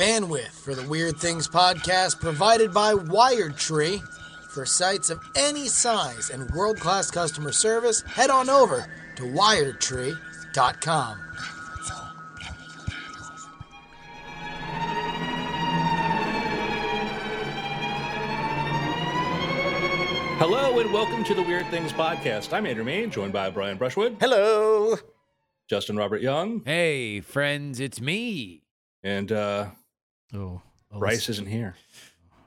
Bandwidth for the Weird Things podcast provided by Wired Tree. For sites of any size and world class customer service, head on over to wiredtree.com. Hello and welcome to the Weird Things podcast. I'm Andrew Mayne, joined by Brian Brushwood, Hello. Justin Robert Young, Hey, friends, it's me. and uh, Oh, Bryce isn't here.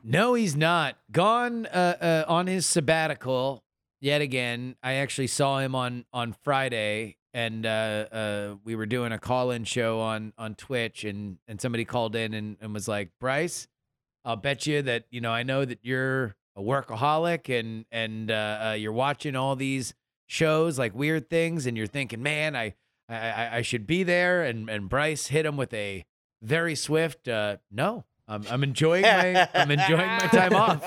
No, he's not. Gone uh, uh, on his sabbatical yet again. I actually saw him on on Friday, and uh, uh, we were doing a call-in show on on Twitch, and and somebody called in and, and was like, Bryce, I'll bet you that you know I know that you're a workaholic and and uh, uh, you're watching all these shows like weird things, and you're thinking, man, I I, I- I should be there, and and Bryce hit him with a very swift uh, no. I'm, I'm enjoying my I'm enjoying my time off.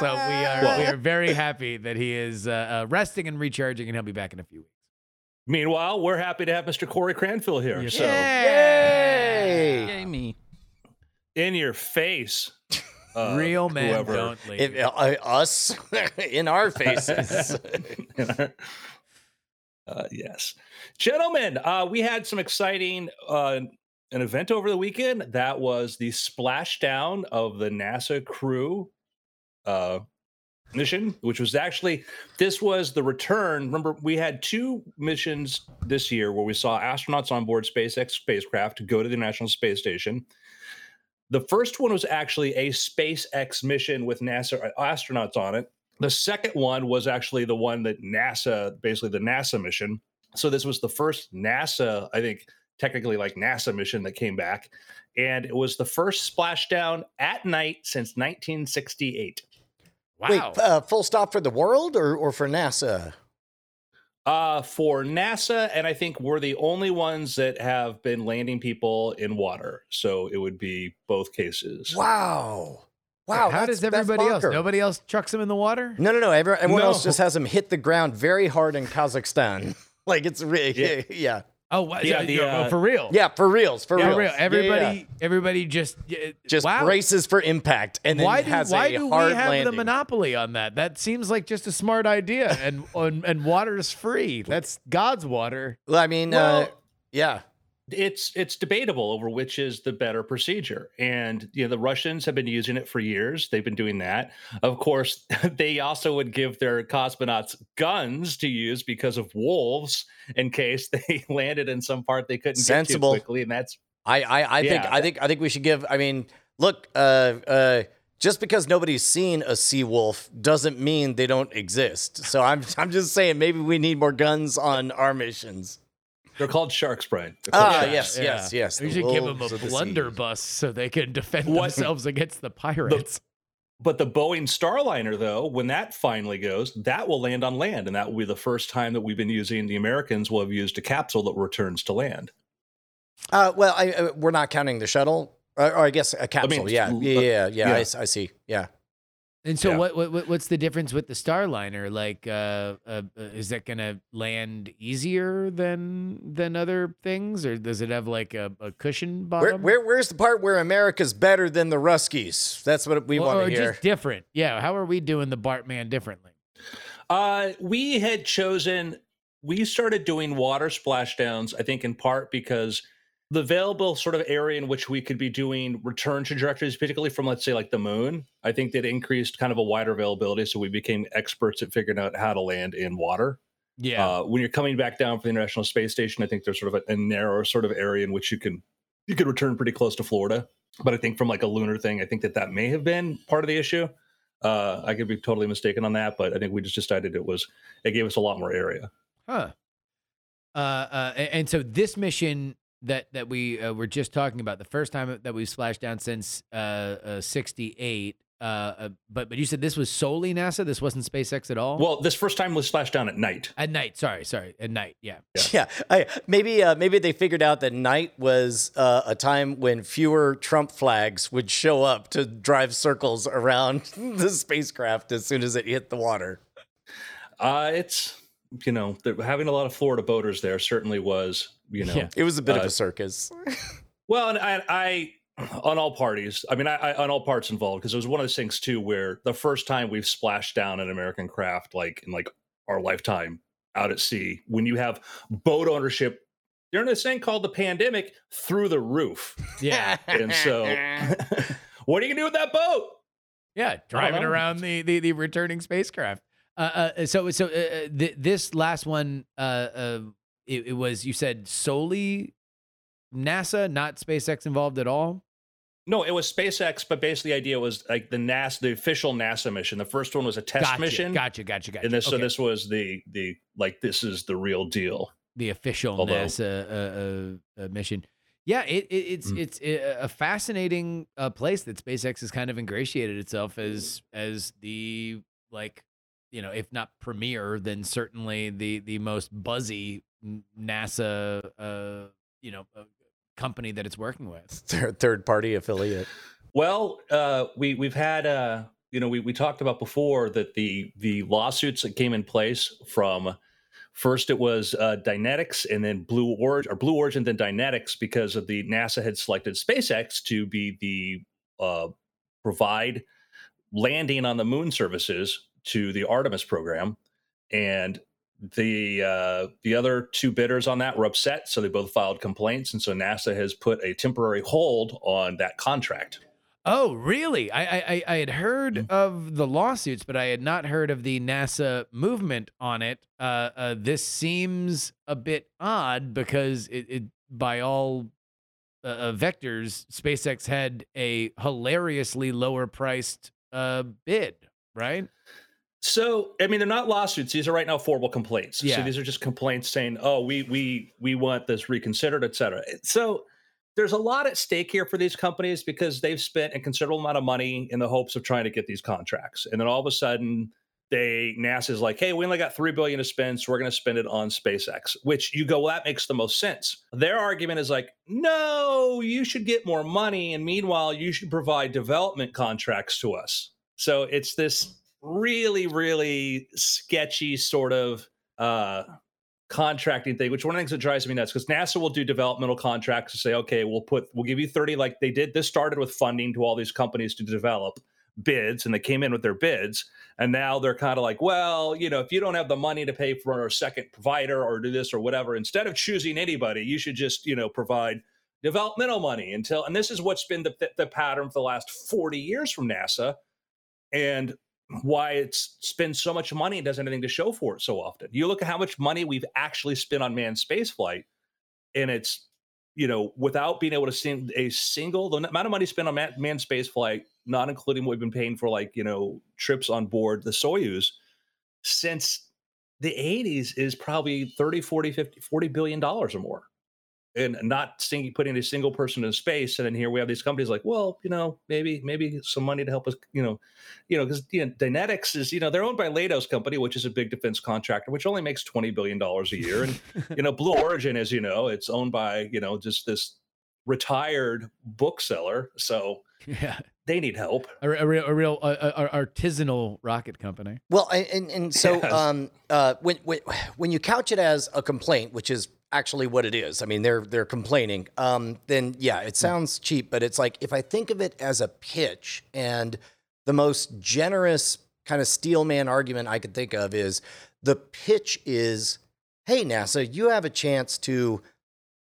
So we are we are very happy that he is uh, uh, resting and recharging, and he'll be back in a few weeks. Meanwhile, we're happy to have Mr. Corey Cranfield here. Yes, so, Yay! Yay me. in your face, uh, Real men whoever- don't leave. If, uh, us in our faces. uh, yes, gentlemen, uh, we had some exciting uh, an event over the weekend. That was the splashdown of the NASA crew uh, mission, which was actually this was the return. Remember, we had two missions this year where we saw astronauts on board SpaceX spacecraft go to the International Space Station. The first one was actually a SpaceX mission with NASA astronauts on it. The second one was actually the one that NASA, basically the NASA mission. So this was the first NASA, I think, technically like NASA mission that came back. And it was the first splashdown at night since 1968. wow. Wait, uh, full stop for the world or, or for NASA? Uh, for NASA, and I think we're the only ones that have been landing people in water. So it would be both cases. Wow. Wow. How does everybody else? Nobody else chucks them in the water. No, no, no. Every, everyone else just has them hit the ground very hard in Kazakhstan. like it's really, Yeah. yeah. Yeah. Oh, what? Yeah, so- the, oh, uh, for real. Yeah, for reals. For For reals. real. Yeah, yeah, Everybody, yeah. everybody just yeah, just wow. braces for impact and then why do, has why a do we hard have the monopoly on that? That seems like just a smart idea, and and, and water is free. That's God's water. Well, I mean, uh, yeah. It's it's debatable over which is the better procedure and you know the russians have been using it for years they've been doing that of course they also would give their cosmonauts guns to use because of wolves in case they landed in some part they couldn't Sensible. get to quickly and that's I, I, I think, I think, I think we should give. I mean, look, uh, uh, just because nobody's seen a sea wolf doesn't mean they don't exist. So I'm, I'm just saying maybe we need more guns on our missions. They're called sharks brian Ah, sharks. yes, yes, yes. We the should give them a wolves the blunderbuss so they can defend What- themselves against the pirates. But the Boeing Starliner, though, when that finally goes, that will land on land. And that will be the first time that we've been using, the Americans will have used a capsule that returns to land. Uh, well, I, uh, we're not counting the shuttle, or, or I guess a capsule. yeah, l- yeah, yeah, yeah. yeah. I s- I, see. Yeah. And so, Yeah. what, what what- what's the difference with the Starliner? Like, uh, uh, uh, is that going to land easier than than other things, or does it have like a, a cushion Where, bottom? where, where's the part where America's better than the Ruskies? That's what we or, want or to hear. just different? Yeah. How are we doing the Bartman differently? Uh, we had chosen, we started doing water splashdowns, I think in part because the available sort of area in which we could be doing return trajectories, particularly from, let's say, like the moon, I think that increased kind of a wider availability. So we became experts at figuring out how to land in water. Yeah. Uh, when you're coming back down from the International Space Station, I think there's sort of a, a narrow sort of area in which you can you could return pretty close to Florida. But I think from like a lunar thing, I think that that may have been part of the issue. Uh, I could be totally mistaken on that, but I think we just decided it was it gave us a lot more area. Huh. Uh, uh, and so this mission that that we uh, were just talking about, the first time that we splashed down since uh, uh, '68. Uh, uh, but but you said this was solely NASA. This wasn't SpaceX at all. Well, this first time was splashed down at night. at night. Sorry, sorry, at night. Yeah. Yeah, I, maybe uh, maybe they figured out that night was uh, a time when fewer Trump flags would show up to drive circles around the spacecraft as soon as it hit the water. Uh, it's you know the, having a lot of Florida boaters there certainly was you know Yeah. It was a bit of Uh, a circus. Well, and I, I on all parties. I mean, I, I on all parts involved because it was one of those things too where the first time we've splashed down an American craft like in like our lifetime out at sea when you have boat ownership during this thing called the pandemic through the roof. Yeah. And so, what are you gonna do with that boat? Yeah, driving around the, the the returning spacecraft. Uh, uh so so uh, uh, th- this last one, uh, uh, it, it was you said solely NASA, not SpaceX involved at all. No, it was SpaceX, but basically the idea was like the NASA, the official NASA mission. The first one was a test Gotcha, mission, Gotcha, gotcha, gotcha. and this so this was the the like this is the real deal. the official Although- NASA uh, uh, uh, mission. Yeah, it, it, it's Mm. it's a a fascinating uh, place that SpaceX has kind of ingratiated itself as as the like you know if not premier then certainly the the most buzzy NASA uh, you know uh, company that it's working with. Third, third party affiliate. Well, uh, we we've had uh, you know we we talked about before that the the lawsuits that came in place from first it was uh, Dynetics and then Blue Origin or Blue Origin then Dynetics because of the NASA had selected SpaceX to be the uh, provide landing on the moon services to the Artemis program, and the uh, the other two bidders on that were upset, so they both filed complaints, and so NASA has put a temporary hold on that contract. Oh, really? I I, I- I had heard Mm. of the lawsuits, but I had not heard of the NASA movement on it. Uh, uh, this seems a bit odd because it, it by all uh, uh, vectors, SpaceX had a hilariously lower priced uh, bid, right? So, I mean, they're not lawsuits; these are right now formal complaints. Yeah. So these are just complaints saying, "Oh, we we we want this reconsidered, et cetera." So there's a lot at stake here for these companies because they've spent a considerable amount of money in the hopes of trying to get these contracts, and then all of a sudden, they NASA's like, "Hey, we only got three billion to spend, so we're going to spend it on SpaceX." Which you go, "Well, that makes the most sense." Their argument is like, "No, you should get more money, and meanwhile, you should provide development contracts to us." So it's this really, really sketchy sort of uh, contracting thing, which one of the things that drives me nuts because NASA will do developmental contracts to say, okay, we'll put, we'll give you 30, like they did. This started with funding to all these companies to develop bids, and they came in with their bids. And now they're kind of like, well, you know, if you don't have the money to pay for a second provider or do this or whatever, instead of choosing anybody, you should just, you know, provide developmental money until, and this is what's been the, the pattern for the last 40 years from NASA. And why it's spent so much money and doesn't anything to show for it so often. You look at how much money we've actually spent on manned spaceflight, and it's you know without being able to see a single the amount of money spent on man, manned spaceflight, not including what we've been paying for like you know trips on board the Soyuz since the 80s is probably 30 40 50 40 billion dollars or more and not sing, putting a single person in space and then here we have these companies like well you know maybe maybe some money to help us you know you know because you know, dynetics is you know they're owned by Leidos company which is a big defense contractor which only makes 20 billion dollars a year and you know blue origin as you know it's owned by you know just this retired bookseller so Yeah, they need help a, a real, a real uh, uh, artisanal rocket company. Well, and and, and so Yes. um, uh, when, when when you couch it as a complaint, which is actually what it is, I mean they're they're complaining. Um, then yeah, it sounds cheap, but it's like if I think of it as a pitch, and the most generous kind of steelman argument I could think of is the pitch is, hey NASA, you have a chance to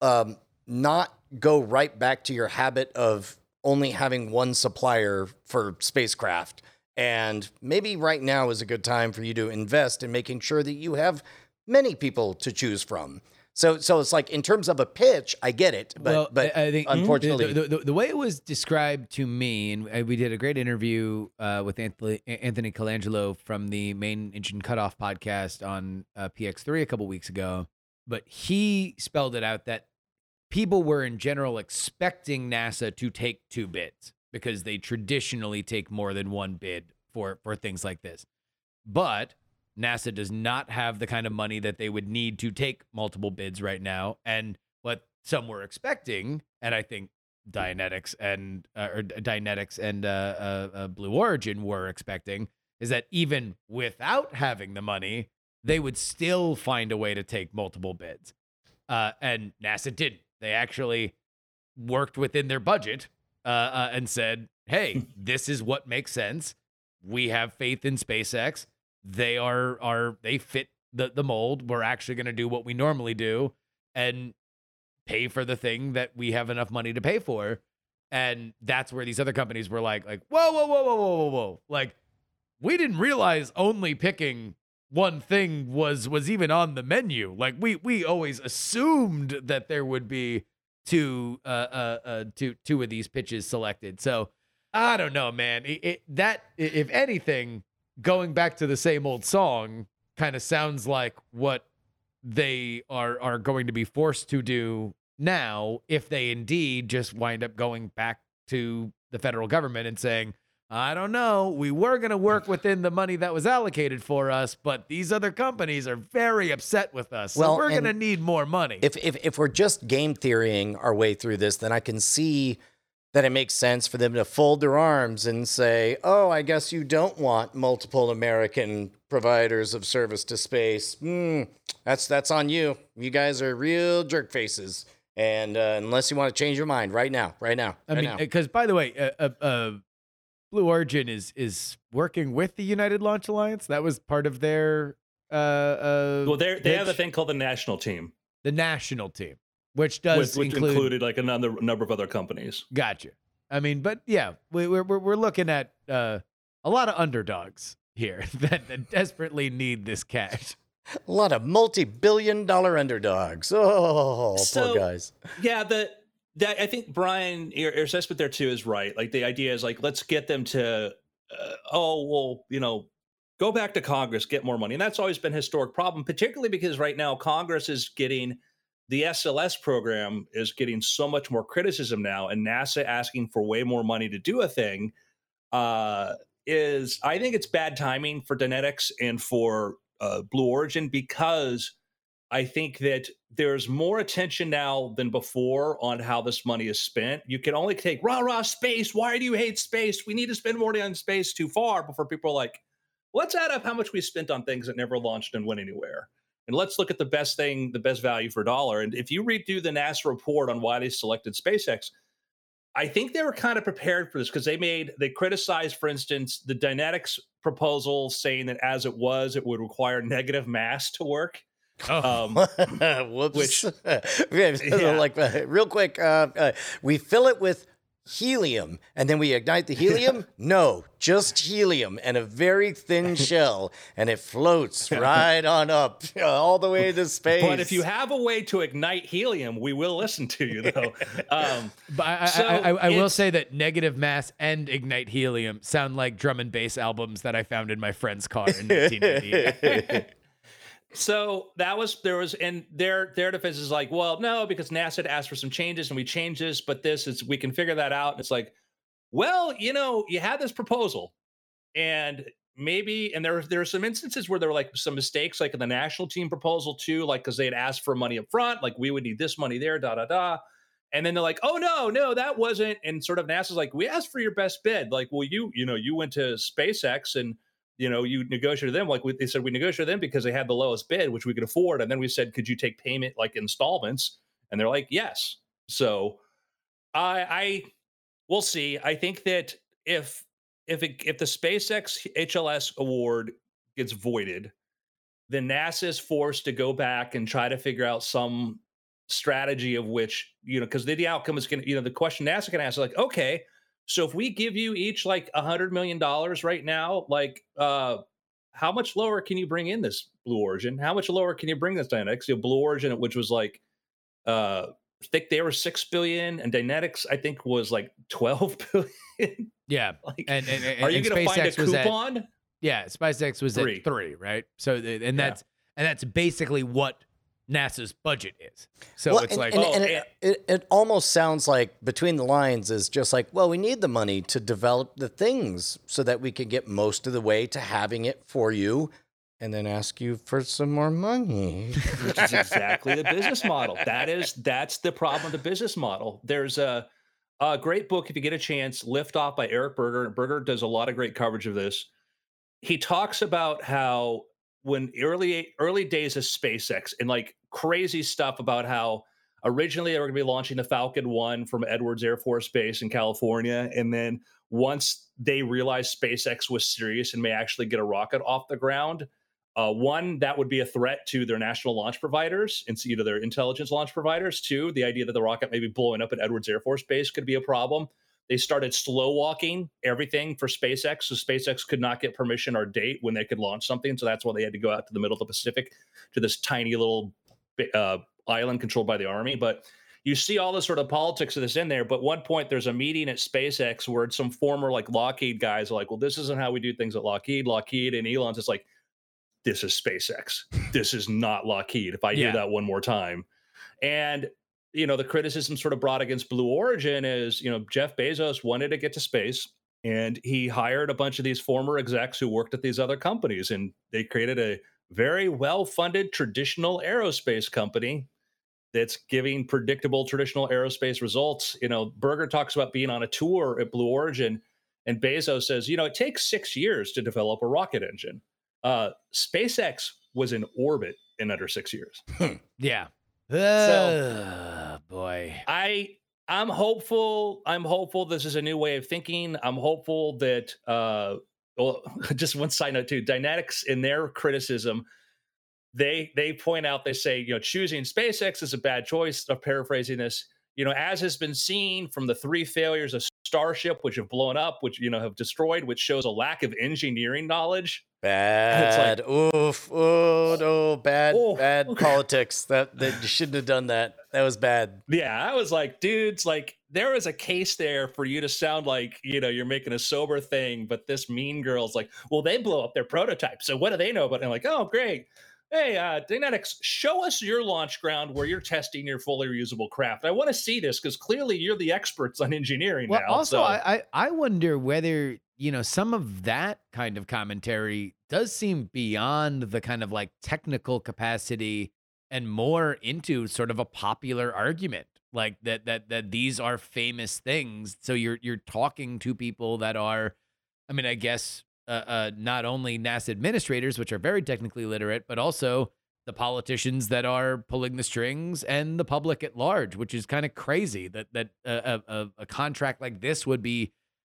um, not go right back to your habit of only having one supplier for spacecraft. And maybe right now is a good time for you to invest in making sure that you have many people to choose from. So, so it's like in terms of a pitch, I get it, but well, but I think unfortunately- the, the, the, way it was described to me, and we did a great interview uh, with Anthony, Anthony Colangelo from the Main Engine Cutoff podcast on uh, PX3 a couple weeks ago. But he spelled it out that people were in general expecting NASA to take two bids because they traditionally take more than one bid for for things like this. But NASA does not have the kind of money that they would need to take multiple bids right now. And what some were expecting, and I think Dynetics and uh, or Dynetics and uh, uh, uh, Blue Origin were expecting, is that even without having the money, they would still find a way to take multiple bids. Uh, and NASA didn't. They actually worked within their budget uh, uh, and said, "Hey, this is what makes sense. We have faith in SpaceX. They are are they fit the the mold. We're actually going to do what we normally do and pay for the thing that we have enough money to pay for." And that's where these other companies were like, like, whoa, whoa, whoa, whoa, whoa, whoa. Like, we didn't realize only picking one thing was was even on the menu. Like we we always assumed that there would be two uh uh, uh two two of these pitches selected. So I don't know, man. It, it, that if anything, going back to the same old song, kind of sounds like what they are are going to be forced to do now if they indeed just wind up going back to the federal government and saying, I don't know. We were going to work within the money that was allocated for us, but these other companies are very upset with us. So Well, we're going to need more money. If, if if we're just game theorying our way through this, then I can see that it makes sense for them to fold their arms and say, "Oh, I guess you don't want multiple American providers of service to space. Hmm, that's that's on you. You guys are real jerk faces." And uh, unless you want to change your mind right now, right now, I right mean, because by the way, uh, uh, uh, Blue Origin is is working with the United Launch Alliance. That was part of their uh, uh Well, they they have a thing called the national team, the national team, which does which, which include included like another number of other companies. Gotcha. I mean, but yeah, we, we're we're we're looking at uh, a lot of underdogs here that, that desperately need this cash. a lot of multi-billion-dollar underdogs. Oh, So- poor guys. Yeah, the that I think Brian your, your assessment there too is right. Like the idea is like let's get them to uh, oh well you know go back to Congress get more money and that's always been a historic problem particularly because right now Congress is getting the SLS program is getting so much more criticism now and NASA asking for way more money to do a thing uh, is I think it's bad timing for Dynetics and for uh, Blue Origin because I think that there's more attention now than before on how this money is spent. You can only take rah rah space. Why do you hate space? We need to spend more money on space too far before people are like, let's add up how much we spent on things that never launched and went anywhere. And let's look at the best thing, the best value for a dollar. And if you read through the NASA report on why they selected SpaceX, I think they were kind of prepared for this because they made they criticized, for instance, the Dynetics proposal, saying that as it was, it would require negative mass to work. Um, Whoops. which- Yeah, Yeah. like uh, real quick, uh, uh, we fill it with helium and then we ignite the helium. no, just helium and a very thin shell, and it floats right on up uh, all the way to space. But if you have a way to ignite helium, we will listen to you, though. Um, But I, I- So I, I, I will say that negative mass and ignite helium sound like drum and bass albums that I found in my friend's car in 1988. so that was there was and their their defense is like, well, no, because NASA had asked for some changes and we changed this, but this is we can figure that out. And it's like, well, you know, you had this proposal, and maybe and there there are some instances where there were like some mistakes, like in the national team proposal too, like because they had asked for money up front, like we would need this money there, da da da. And then they're like, "Oh no, no, that wasn't." And sort of NASA's like, "We asked for your best bid. Like, well, you, you know, you went to SpaceX and you know you negotiated them. Like we, they said, we negotiated them because they had the lowest bid, which we could afford. And then we said, could you take payment like installments? And they're like, yes. So, I, I, we'll see. I think that if if it, if the SpaceX HLS award gets voided, then NASA is forced to go back and try to figure out some strategy of which you know because the, outcome is going to you know the question NASA can ask is like okay so if we give you each like a hundred million dollars right now like uh how much lower can you bring in this Blue Origin how much lower can you bring this Dynetics you know, Blue Origin which was like uh I think they were six billion and Dynetics I think was like twelve billion yeah. like And, and, and are you going to find a was at- coupon Yeah, SpaceX was Three. at three, right? So, and that's and that's basically what NASA's budget is. So Well, it's and, like, and, Oh, and and- it, it, it almost sounds like between the lines is just like, well, we need the money to develop the things so that we can get most of the way to having it for you and then ask you for some more money. which is exactly the business model. That is that's the problem of the business model. There's a a great book if you get a chance, Lift Off by Eric Berger. Berger does a lot of great coverage of this. He talks about how when early early days of SpaceX and like crazy stuff about how Originally, they were going to be launching the Falcon 1 from Edwards Air Force Base in California. And then once they realized SpaceX was serious and may actually get a rocket off the ground, uh, one, that would be a threat to their national launch providers and you know, their intelligence launch providers. Two, the idea that the rocket may be blowing up at Edwards Air Force Base could be a problem. They started slow walking everything for SpaceX, so SpaceX could not get permission or date when they could launch something. So that's why they had to go out to the middle of the Pacific to this tiny little uh, island controlled by the army. But you see all the sort of politics of this in there. But one point, there's a meeting at SpaceX where some former like Lockheed guys are like, "Well, this isn't how we do things at Lockheed." Lockheed and Elon's just like, "This is SpaceX. This is not Lockheed." If I hear Yeah. that one more time, and you know the criticism sort of brought against Blue Origin is you know Jeff Bezos wanted to get to space. And he hired a bunch of these former execs who worked at these other companies, and they created a very well funded traditional aerospace company that's giving predictable traditional aerospace results. You know, Berger talks about being on a tour at Blue Origin, and Bezos says, you know, it takes six years to develop a rocket engine. Uh, SpaceX was in orbit in under six years. Yeah. So- Oh, boy. I I'm hopeful. I'm hopeful this is a new way of thinking. I'm hopeful that uh well just one side note too, Dynetics in their criticism, they they point out, they say, you know, choosing SpaceX is a bad choice of paraphrasing this. You know, as has been seen from the three failures of Starship, which have blown up, which you know have destroyed, which shows a lack of engineering knowledge. Bad. Oof. Oh no. Bad. Oh, bad okay. politics. That that you shouldn't have done that. That was bad. Yeah, I was like, dudes, like there was a case there for you to sound like, you know, you're making a sober thing, but this mean girl's like, well, they blow up their prototype. So what do they know about? it? And I'm like, oh, great. Hey, uh, Dynetics, show us your launch ground where you're testing your fully reusable craft. I want to see this because clearly you're the experts on engineering Well, now. also, so- I, I I wonder whether you know some of that kind of commentary does seem beyond the kind of like technical capacity and more into sort of a popular argument, like that that that these are famous things. So you're you're talking to people that are, I mean, I guess uh, uh, not only NASA administrators, which are very technically literate, but also the politicians that are pulling the strings and the public at large, which is kind of crazy that that uh, a, a, a contract like this would be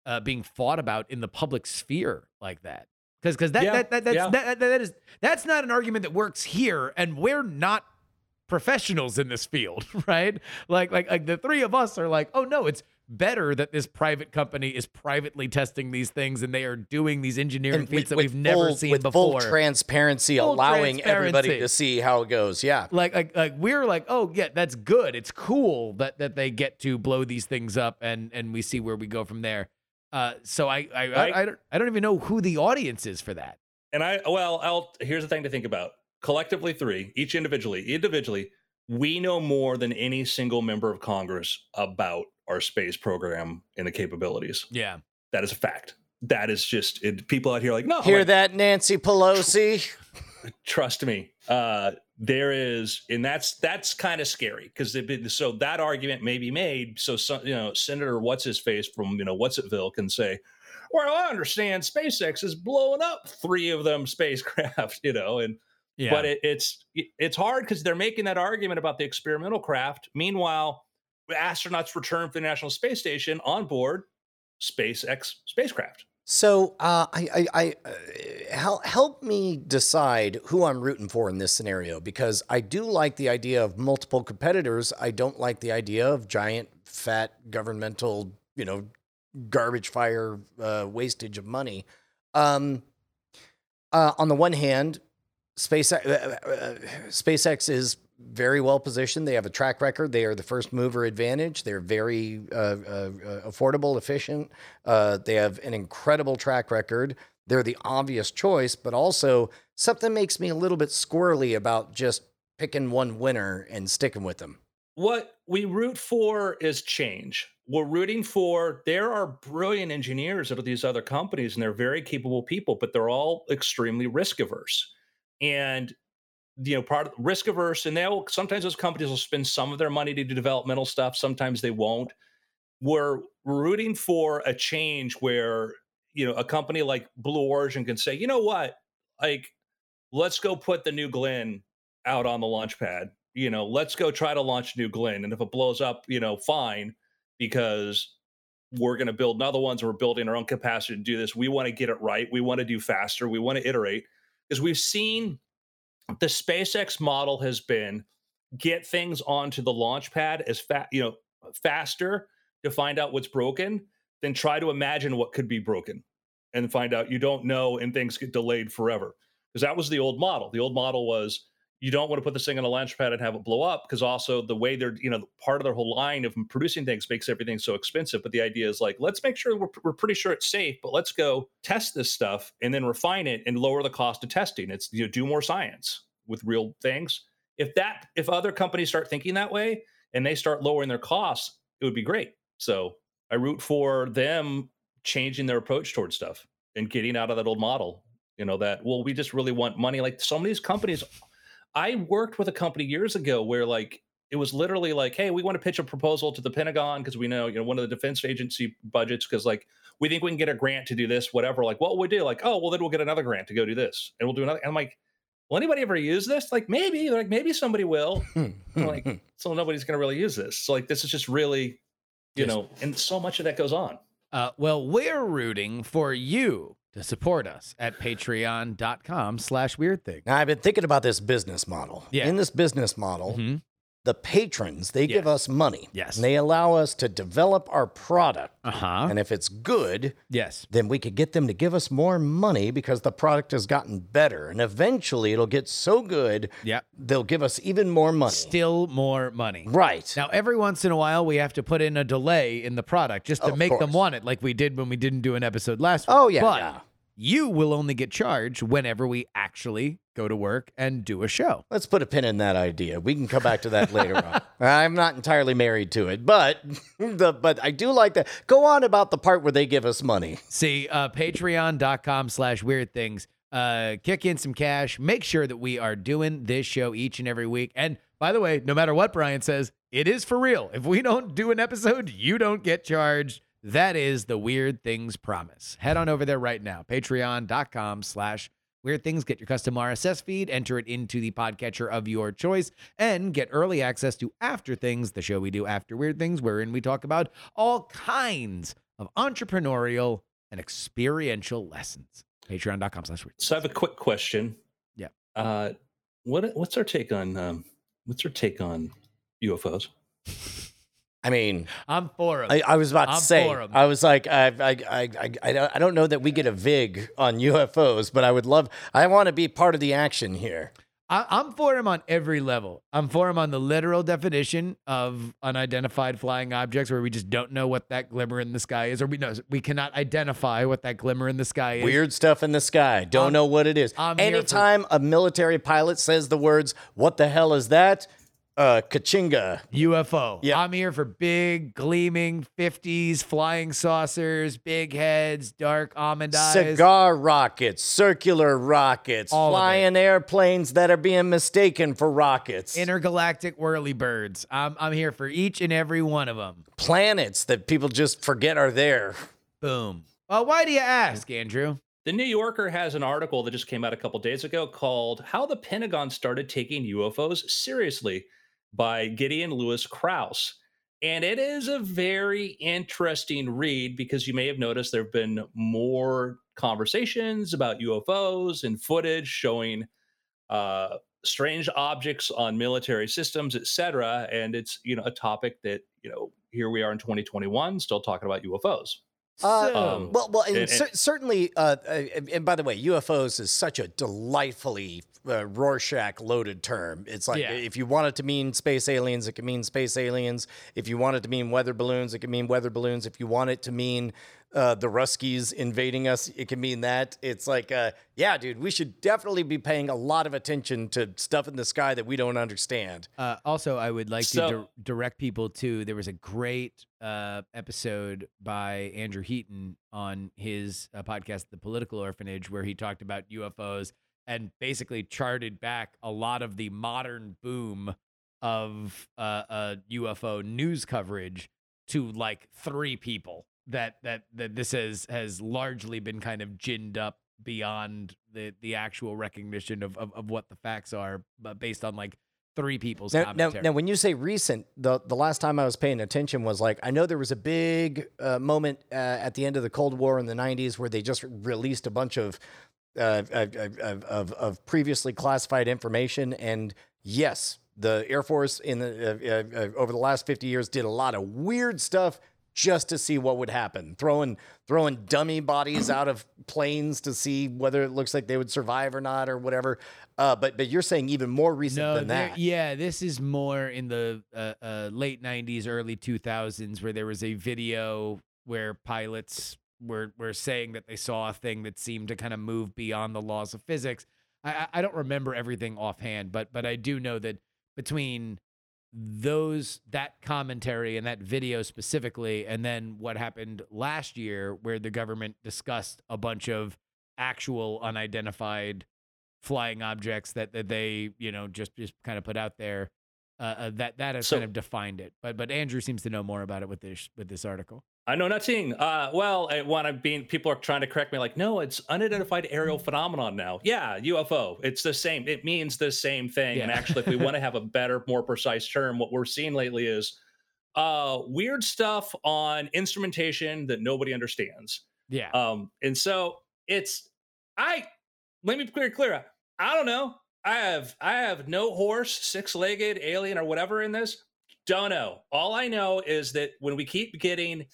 uh, being fought about in the public sphere like that. Because because that, Yeah, that, that that's yeah. that, that is that's not an argument that works here, and we're not professionals in this field, right? Like like like the three of us are like, oh no, it's better that this private company is privately testing these things and they are doing these engineering And feats that we've never full, seen with before. Full transparency, Full allowing everybody to see how it goes. Yeah. like like like we're like oh yeah that's good it's cool that that they get to blow these things up and and we see where we go from there uh so i i Right. I, I, don't, I don't even know who the audience is for that and I well, I'll here's the thing to think about. Collectively three, each individually, individually, we know more than any single member of Congress about our space program and the capabilities. yeah That is a fact. That is just it, people out here are like, no, Hear like, that, Nancy Pelosi? trust me. Uh, there is, and that's that's kind of scary because so that argument may be made. So some, you know, Senator what's his face from you know What'sitville can say, well, I understand SpaceX is blowing up three of them spacecraft, you know, and yeah but it, it's it's hard because they're making that argument about the experimental craft. Meanwhile, astronauts return from the National Space Station on board SpaceX spacecraft. So, uh, I, I, I uh, help help me decide who I'm rooting for in this scenario because I do like the idea of multiple competitors. I don't like the idea of giant, fat governmental, you know, garbage fire uh, wastage of money. Um, uh, on the one hand, SpaceX, uh, uh, SpaceX is very well positioned. They have a track record. They are the first mover advantage. They're very uh, uh, affordable, efficient. Uh, they have an incredible track record. They're the obvious choice, but also something makes me a little bit squirrely about just picking one winner and sticking with them. what we root for is change. We're rooting for there are brilliant engineers at these other companies and they're very capable people, but they're all extremely risk averse. And you know, part of risk averse, and they'll sometimes those companies will spend some of their money to do developmental stuff, sometimes they won't. We're rooting for a change where you know a company like Blue Origin can say, you know what, like let's go put the new Glenn out on the launch pad you know, let's go try to launch New Glenn. And if it blows up, you know, fine, because we're going to build another ones. We're building our own capacity to do this. We want to get it right. We want to do faster. We want to iterate because we've seen the SpaceX model has been get things onto the launch pad as fast, you know, faster to find out what's broken than try to imagine what could be broken and find out you don't know and things get delayed forever. Because that was the old model. The old model was you don't want to put this thing on a launch pad and have it blow up because also the way they're you know part of their whole line of producing things makes everything so expensive but the idea is like let's make sure we're, we're pretty sure it's safe but let's go test this stuff and then refine it and lower the cost of testing. It's you know do more science with real things. If that if other companies start thinking that way and they start lowering their costs it would be great. So i root for them changing their approach towards stuff and getting out of that old model you know that well we just really want money. Like some of these companies I worked with a company years ago where like it was literally like, hey, we want to pitch a proposal to the Pentagon because we know, you know, one of the defense agency budgets because like we think we can get a grant to do this, whatever. Like, what will we do? Like, oh, well, then we'll get another grant to go do this, and we'll do another. And I'm like, will anybody ever use this? Like, maybe, like maybe somebody will. like, so nobody's going to really use this. So like, this is just really, you know, and so much of that goes on. Uh, well, we're rooting for you to support us at patreon.com slash weird thing. Now, I've been thinking about this business model. Yeah. In this business model, Mhm. The patrons, they give us money. Yes. And they allow us to develop our product. Uh-huh. And if it's good, Yes. then we could get them to give us more money because the product has gotten better. And eventually it'll get so good, Yep. they'll give us even more money. Still more money. right. Now, every once in a while, we have to put in a delay in the product just to Of make them want it, like we did when we didn't do an episode last week. Oh, yeah, But yeah. you will only get charged whenever we actually go to work and do a show. Let's put a pin in that idea. We can come back to that later on. I'm not entirely married to it, but the but I do like that. Go on about the part where they give us money. See, uh, patreon.com slash weird things. Uh, kick in some cash. Make sure that we are doing this show each and every week. And by the way, no matter what Brian says, it is for real. If we don't do an episode, you don't get charged. That is the Weird Things promise. Head on over there right now. Patreon.com slash Weird Things. Get your custom RSS feed, enter it into the podcatcher of your choice, and get early access to After Things, the show we do after Weird Things, wherein we talk about all kinds of entrepreneurial and experiential lessons. Patreon.com slash weird. So I have a quick question. Yeah. Uh, what what's our take on um, what's our take on UFOs? I mean, I'm for 'em. I, I was about to I'm say. I was like, I, I, I, I, I don't- I don't know that we get a vig on UFOs, but I would love, I want to be part of the action here. I, I'm for him on every level. I'm for him on the literal definition of unidentified flying objects, where we just don't know what that glimmer in the sky is, or we know we cannot identify what that glimmer in the sky is. Weird stuff in the sky. Don't I'm- know what it is. I'm here for- Anytime a military pilot says the words, what the hell is that? Uh, Kachinga. UFO. Yeah. I'm here for big, gleaming 50s flying saucers, big heads, dark almond eyes. Cigar rockets, circular rockets, All flying airplanes that are being mistaken for rockets, Intergalactic whirly birds. I'm, I'm here for each and every one of them. planets that people just forget are there. Boom. Well, why do you ask, Andrew? The New Yorker has an article that just came out a couple days ago called "How the Pentagon Started Taking UFOs Seriously" by Gideon Lewis Kraus. And it is a very interesting read because you may have noticed there have been more conversations about UFOs and footage showing uh, strange objects on military systems, et cetera. And it's you know a topic that you know here we are in 2021 still talking about UFOs. Uh, um, Well, well, and, And- and- cer- certainly, uh, and by the way, UFOs is such a delightfully uh, Rorschach loaded term. It's like Yeah. if you want it to mean space aliens, it can mean space aliens. If you want it to mean weather balloons, it can mean weather balloons. If you want it to mean uh, the Ruskies invading us, it can mean that. It's like, uh, yeah, dude, we should definitely be paying a lot of attention to stuff in the sky that we don't understand. Uh, also, I would like So- to dir- direct people to there was a great uh, episode by Andrew Heaton on his uh, podcast, The Political Orphanage, where he talked about UFOs and basically charted back a lot of the modern boom of uh, uh, UFO news coverage to like three people that that that this has has largely been kind of ginned up beyond the the actual recognition of of, of what the facts are but based on like three people's Now, now, now, when you say recent, the the last time I was paying attention was like I know there was a big uh, moment uh, at the end of the Cold War in the '90s where they just released a bunch of uh, of, of, of, previously classified information, and yes, the Air Force in the uh, uh, uh, over the last 50 years did a lot of weird stuff just to see what would happen, throwing throwing dummy bodies out of planes to see whether it looks like they would survive or not or whatever. Uh, but but you're saying even more recent no, than that. yeah, this is more in the uh, uh, late '90s, early 2000s, where there was a video where pilots were were saying that they saw a thing that seemed to kind of move beyond the laws of physics. I, I- don't remember everything offhand, but but I do know that between those that commentary and that video specifically, and then what happened last year, where the government discussed a bunch of actual unidentified flying objects that, that they you know just just kind of put out there uh, uh, that that has So- kind of defined it but but andrew seems to know more about it with this with this article I know nothing. Uh, well, when I'm being, people are trying to correct me, like, no, it's unidentified aerial phenomenon now. Yeah, UFO. It's the same. It means the same thing. And actually, if we want to have a better, more precise term, what we're seeing lately is uh, weird stuff on instrumentation that nobody understands. yeah Um, and so it's I let me be clear clear. I don't know. I have I have no horse, six legged alien or whatever in this. Don't know. All I know is that when we keep getting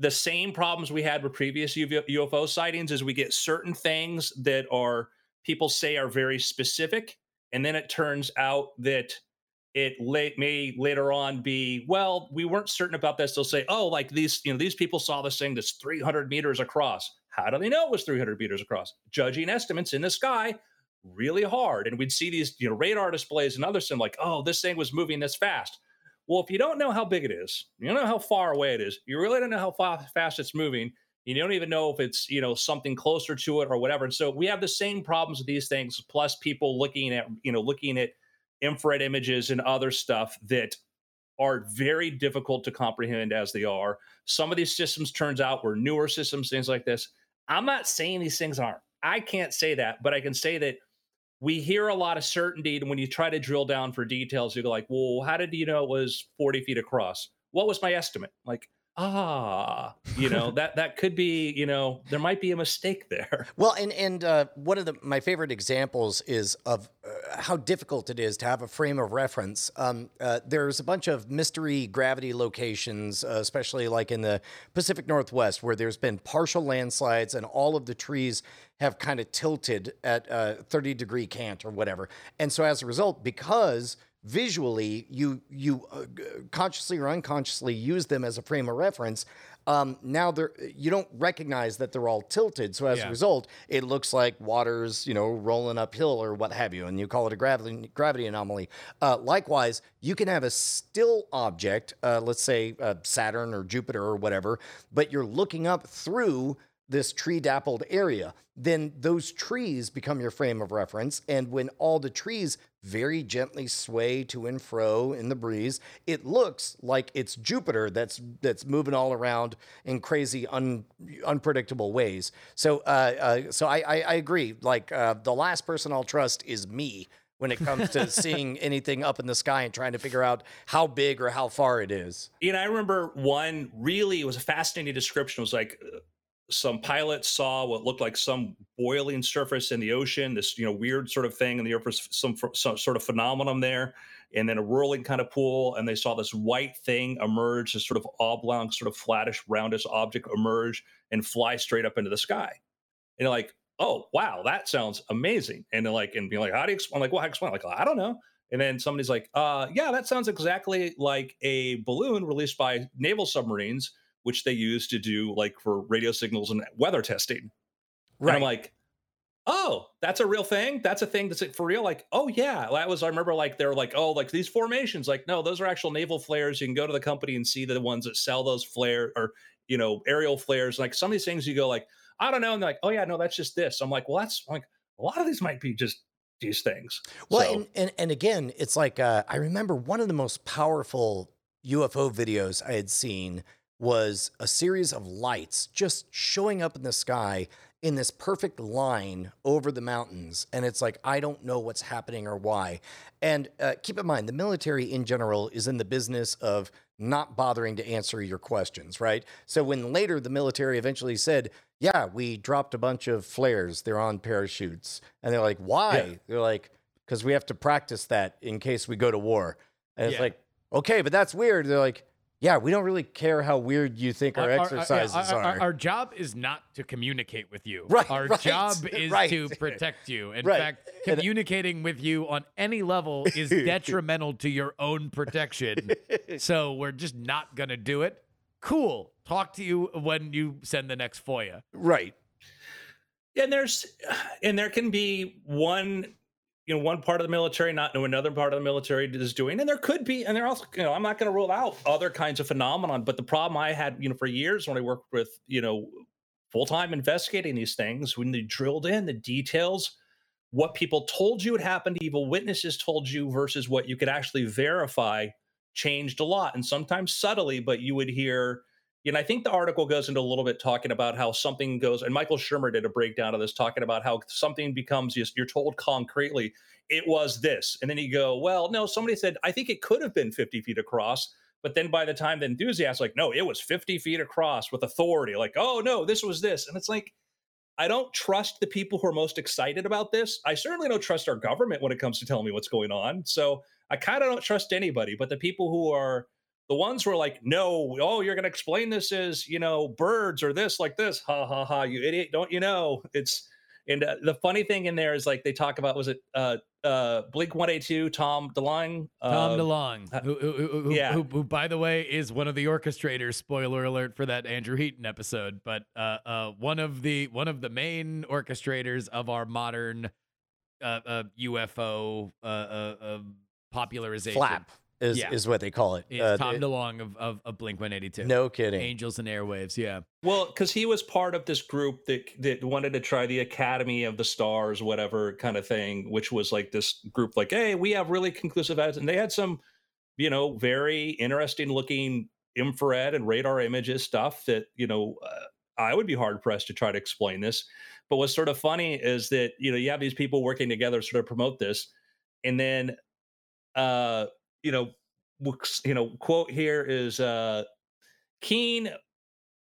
the same problems we had with previous UFO sightings, is we get certain things that are people say are very specific, and then it turns out that it late may later on be well we weren't certain about this. They'll say oh like these you know these people saw this thing that's 300 meters across. How do they know it was 300 meters across? Judging estimates in the sky really hard. And we'd see these you know radar displays and other stuff like oh this thing was moving this fast well if you don't know how big it is you don't know how far away it is you really don't know how fa- fast it's moving you don't even know if it's you know something closer to it or whatever and so we have the same problems with these things plus people looking at you know looking at infrared images and other stuff that are very difficult to comprehend as they are. Some of these systems turns out were newer systems, things like this. I'm not saying these things aren't. I can't say that, but I can say that we hear a lot of certainty and when you try to drill down for details, you go like, well, how did you know it was 40 feet across? What was my estimate? Like, ah, you know, that that could be, you know, there might be a mistake there. Well, and and uh, one of the my favorite examples is of uh, how difficult it is to have a frame of reference. Um, uh, there's a bunch of mystery gravity locations, uh, especially like in the Pacific Northwest, where there's been partial landslides and all of the trees have kind of tilted at uh, 30 degree cant or whatever. And so as a result, because visually you you uh, consciously or unconsciously use them as a frame of reference. Um, now they're you don't recognize that they're all tilted. So as Yeah. a result it looks like water's you know rolling uphill or what have you and you call it a gravity gravity anomaly. Uh, likewise you can have a still object uh, let's say uh, saturn or jupiter or whatever but you're looking up through this tree dappled area, then those trees become your frame of reference. And when all the trees very gently sway to and fro in the breeze, it looks like it's Jupiter that's that's moving all around in crazy, un, unpredictable ways. So, uh, uh, so I, I, I agree. Like uh, the last person I'll trust is me when it comes to seeing anything up in the sky and trying to figure out how big or how far it is. You know, I remember one really it was a fascinating description. It was like uh, some pilots saw what looked like some boiling surface in the ocean, this you know weird sort of thing in the earth, was some, some sort of phenomenon there, and then a whirling kind of pool, and they saw this white thing emerge, this sort of oblong, sort of flattish, roundish object emerge and fly straight up into the sky, and they're like, oh wow, that sounds amazing, and they're like, and be like, how do you explain? Like, well, how do you explain? Like, I don't know. And then somebody's like, uh, yeah, that sounds exactly like a balloon released by naval submarines, which they use to do like for radio signals and weather testing. Right. And I'm like, oh, that's a real thing. That's a thing that's it for real. Like, oh yeah, that was. I remember like they're like, oh, like these formations. Like, no, those are actual naval flares. You can go to the company and see the ones that sell those flare or you know aerial flares. Like some of these things, you go like, I don't know, and they're like, oh yeah, no, that's just this. I'm like, well, that's like a lot of these might be just these things. Well, So- and, and and again, it's like uh, I remember one of the most powerful UFO videos I had seen was a series of lights just showing up in the sky, in this perfect line over the mountains, and it's like I don't know what's happening or why. And uh, keep in mind, the military in general is in the business of not bothering to answer your questions, right? So when later the military eventually said, "Yeah, we dropped a bunch of flares. They're on parachutes," and they're like, "Why?" Yeah. They're like, "Because we have to practice that in case we go to war." And it's like, okay, but that's weird. They're like, yeah, we don't really care how weird you think our, yeah, exercises our, are. our- our job is not to communicate with you. Right, Our right, job is right. to protect you. In Right. fact, And- communicating with you on any level is detrimental to your own protection. so we're just not going to do it. Cool. Talk to you when you send the next FOIA. right. and there's and there can be one you know one part of the military not know another part of the military is doing. And there could be and there also you know i'm not going to rule out other kinds of phenomenon but the problem i had you know for years when i worked with you know full-time investigating these things when they drilled in the details what people told you had happened evil witnesses told you versus what you could actually verify changed a lot. And sometimes subtly but you would hear you know, I think the article goes into a little bit talking about how something goes, and Michael Shermer did a breakdown of this, talking about how something becomes just you're told concretely it was this, and then you go, well, no, somebody said I think it could have been 50 feet across, but then by the time the enthusiast like, no, it was 50 feet across with authority, like, oh no, this was this, and it's like. I don't trust the people who are most excited about this. I certainly don't trust our government when it comes to telling me what's going on. So I kind of don't trust anybody. But the people who are the ones who are like, no, oh, you're going to explain this as, you know, birds or this like this. Ha ha ha, you idiot. Don't you know? It's, and uh, the funny thing in there is like they talk about, was it uh, uh, Blink 182, Tom DeLonge? Tom DeLonge, who, who, who, who, yeah. who, who, by the way, is one of the orchestrators. Spoiler alert for that Andrew Heaton episode, but uh, uh, one of the one of the main orchestrators of our modern uh, uh, UFO uh, uh, uh, popularization. Flap is, Yeah. is what they call it. Is Uh, Tom it- DeLonge of, of, of Blink 182. no kidding. Angels and Airwaves, yeah. Well, because he was part of this group that that wanted to try the Academy of the Stars, whatever kind of thing, which was like this group, like, hey, we have really conclusive evidence, and they had some, you know, very interesting looking infrared and radar images stuff that you know uh, I would be hard pressed to try to explain this. But what's sort of funny is that you know you have these people working together to sort of promote this, and then, uh, you know, you know, quote here is uh, Kean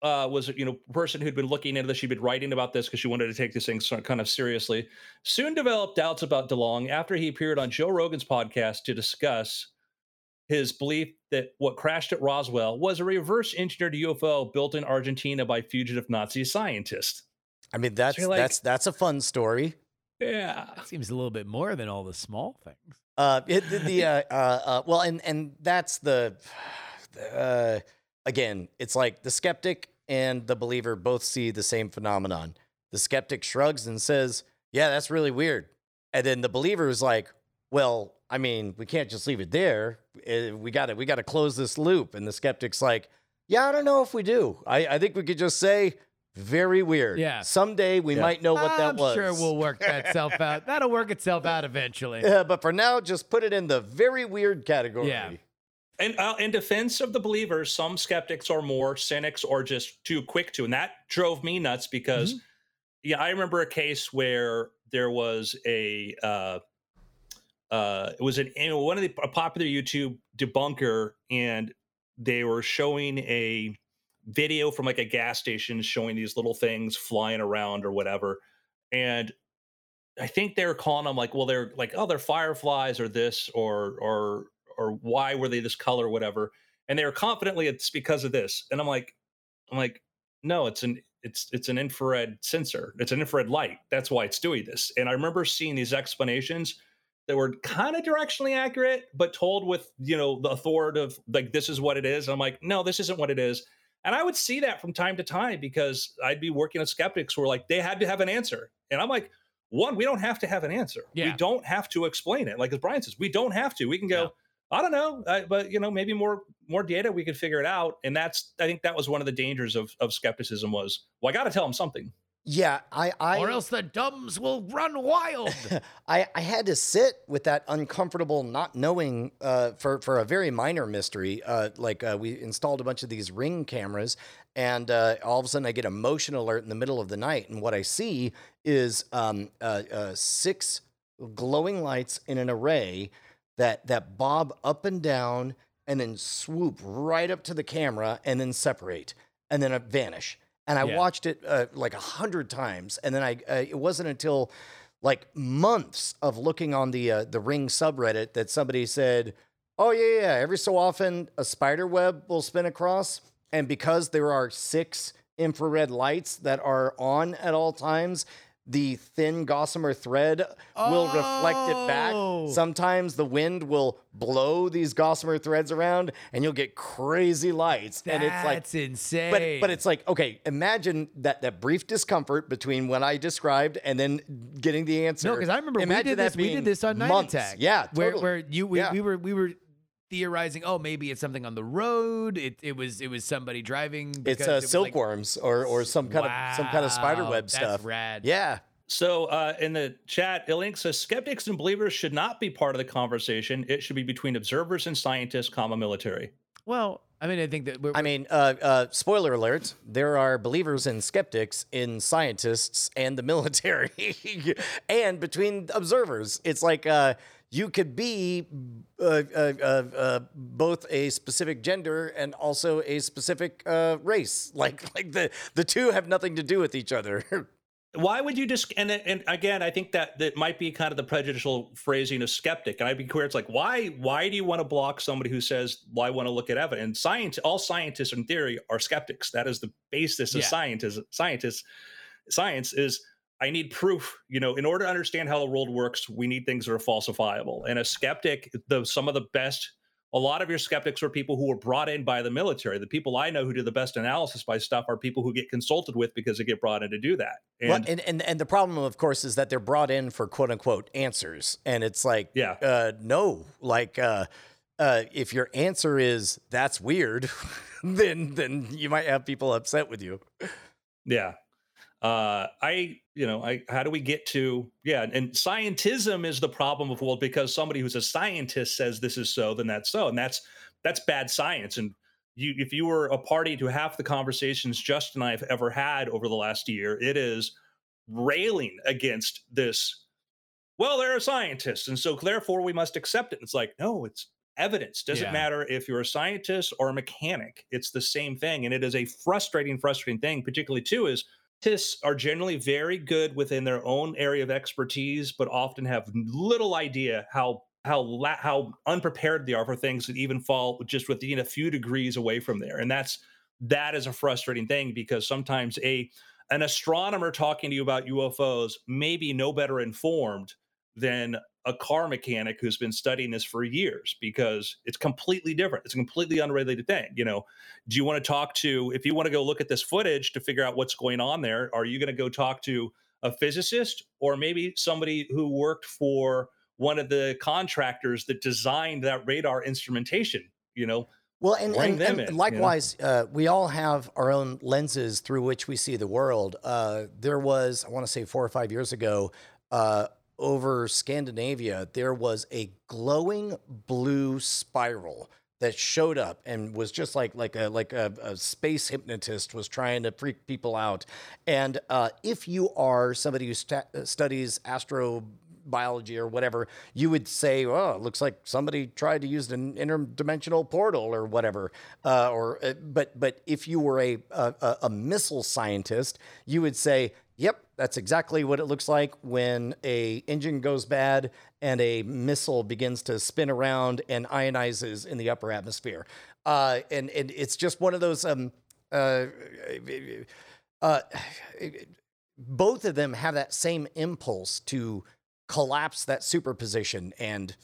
uh, was you know person who'd been looking into this. She'd been writing about this because she wanted to take this thing kind of seriously. Soon developed doubts about DeLonge after he appeared on Joe Rogan's podcast to discuss his belief that what crashed at Roswell was a reverse engineered UFO built in Argentina by fugitive Nazi scientists. I mean, that's you're like- that's that's a fun story. Yeah, Seems a little bit more than all the small things. Uh, it, the, uh, uh, uh, well, and and that's the, uh, again, it's like the skeptic and the believer both see the same phenomenon. The skeptic shrugs and says, "Yeah, that's really weird," and then the believer is like, "Well, I mean, we can't just leave it there. Uh, We got to we got to close this loop." And the skeptic's like, "Yeah, I don't know if we do. I, I think we could just say." Very weird. Yeah. Someday we Yeah. might know what that I'm was. sure we'll work that self out. That'll work itself out eventually. Yeah, but for now, just put it in the very weird category. Yeah. and uh, in defense of the believers, some skeptics are more cynics or just too quick to, and that drove me nuts because, yeah, I remember a case where there was a, uh, uh, it was an in one of the a popular YouTube debunker, and they were showing a video from like a gas station showing these little things flying around or whatever, and I think they're calling them like, well, they're like, oh, they're fireflies or this or or or why were they this color or whatever, and they were confidently it's because of this, and I'm like, I'm like, no, it's an it's it's an infrared sensor, it's an infrared light, that's why it's doing this, and I remember seeing these explanations that were kind of directionally accurate, but told with you know the authoritative like this is what it is. And I'm like, no, this isn't what it is. And I would see that from time to time because I'd be working with skeptics who were like, they had to have an answer. And I'm like, one, we don't have to have an answer. Yeah. We don't have to explain it. Like as Brian says, we don't have to. We can go, I don't know, uh, but you know, maybe more more data, we could figure it out. And that's I think that was one of the dangers of of skepticism was, well, I got to tell them something. Yeah, I, I or else the dumbs will run wild. I, I had to sit with that uncomfortable not knowing uh, for for a very minor mystery. Uh, like uh, we installed a bunch of these ring cameras, and uh, all of a sudden I get a motion alert in the middle of the night, and what I see is um, uh, uh, six glowing lights in an array that that bob up and down and then swoop right up to the camera and then separate and then vanish. And I Yeah. watched it uh, like a hundred times, and then I uh, it wasn't until like months of looking on the uh, the Ring subreddit that somebody said, "Oh yeah, yeah, every so often a spider web will spin across, and because there are six infrared lights that are on at all times." The thin gossamer thread will reflect it back. Oh. Sometimes the wind will blow these gossamer threads around, and you'll get crazy lights. and it's like That's insane. but but it's like okay, imagine that that brief discomfort between what I described and then getting the answer. No, because I remember we did this. We did this on Night months. Attack. Yeah, where where you we, Yeah. we were we were theorizing. Oh, maybe it's something on the road. It it was it was somebody driving. it's uh, it was like- silkworms or or some kind of some kind of spider web that's stuff. rad. Yeah, So uh, in the chat, Ilink says skeptics and believers should not be part of the conversation. It should be between observers and scientists, comma military. Well, I mean, I think that we're, I mean, uh, uh, spoiler alert: there are believers and skeptics in scientists and the military, and between observers. It's like uh, you could be uh, uh, uh, uh, both a specific gender and also a specific uh, race. Like, like the the two have nothing to do with each other. Why would you just and and again, I think that that might be kind of the prejudicial phrasing of skeptic. And I'd be clear, it's like why why do you want to block somebody who says, "Well, I want to look at evidence"? Science, all scientists in theory are skeptics. That is the basis of Yeah. science. Scientists, science is I need proof. You know, in order to understand how the world works, we need things that are falsifiable. And a skeptic, the some of the best. A lot of your skeptics are people who were brought in by the military. The people I know who do the best analysis by stuff are people who get consulted with because they get brought in to do that. And Well, and, and and the problem, of course, is that they're brought in for quote unquote answers, and it's like, Yeah. uh, no, like uh, uh, if your answer is that's weird, then then you might have people upset with you. Yeah. Uh, I, you know, I, how do we get to, yeah. And scientism is the problem of, well, because somebody who's a scientist says this is so, then that's so. And that's, that's bad science. And you, if you were a party to half the conversations Justin and I have ever had over the last year, it is railing against this. Well, they're a scientist. And so therefore we must accept it. It's like, no, it's evidence. Doesn't Yeah. matter if you're a scientist or a mechanic. It's the same thing. And it is a frustrating, frustrating thing, particularly too, is scientists are generally very good within their own area of expertise, but often have little idea how how la- how unprepared they are for things that even fall just within a few degrees away from there. And that's that is a frustrating thing because sometimes a an astronomer talking to you about UFOs may be no better informed than a car mechanic who's been studying this for years because it's completely different. It's a completely unrelated thing. You know, do you want to talk to if you want to go look at this footage to figure out what's going on there are you going to go talk to a physicist or maybe somebody who worked for one of the contractors that designed that radar instrumentation you know Well, and, and, and in, you know? likewise, uh, we all have our own lenses through which we see the world. Uh, there was, I want to say, four or five years ago, uh, over Scandinavia, there was a glowing blue spiral that showed up and was just like like a like a, a space hypnotist was trying to freak people out. And uh, if you are somebody who sta- studies astro biology or whatever, you would say, "Oh, it looks like somebody tried to use an interdimensional portal or whatever." Uh, or, uh, but but if you were a a- a missile scientist, you would say, "Yep, that's exactly what it looks like when a engine goes bad and a missile begins to spin around and ionizes in the upper atmosphere." Uh, and and it's just one of those. Um, uh, uh, both of them have that same impulse to collapse that superposition and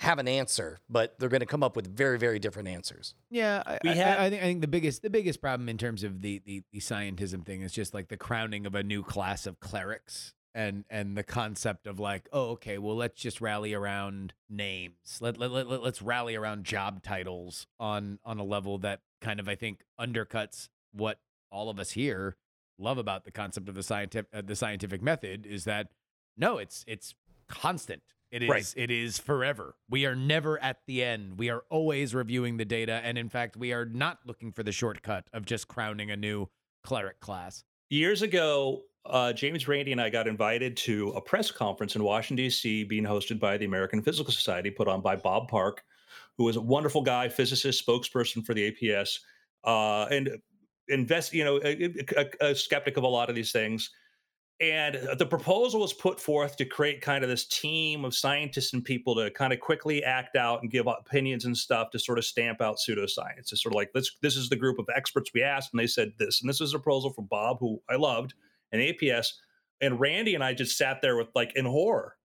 have an answer, but they're going to come up with very, very different answers. Yeah, I, We I- I, think I think the biggest the biggest problem in terms of the, the the scientism thing is just like the crowning of a new class of clerics and and the concept of like oh okay well let's just rally around names let, let, let, let us rally around job titles on on a level that kind of I think undercuts what all of us here love about the concept of the scientific uh, the scientific method is that no it's it's constant It is Right. it is forever. We are never at the end. We are always reviewing the data and in fact we are not looking for the shortcut of just crowning a new cleric class. years ago, uh, James Randi and I got invited to a press conference in Washington, D.C., being hosted by the American Physical Society, put on by Bob Park, who was a wonderful guy, physicist, spokesperson for the APS, uh, and invest, you know, a, a- a skeptic of a lot of these things. And the proposal was put forth to create kind of this team of scientists and people to kind of quickly act out and give opinions and stuff to sort of stamp out pseudoscience. It's sort of like this. This is the group of experts we asked, and they said this, and this is a proposal from Bob, who I loved, and APS, and Randi and I just sat there with like in horror.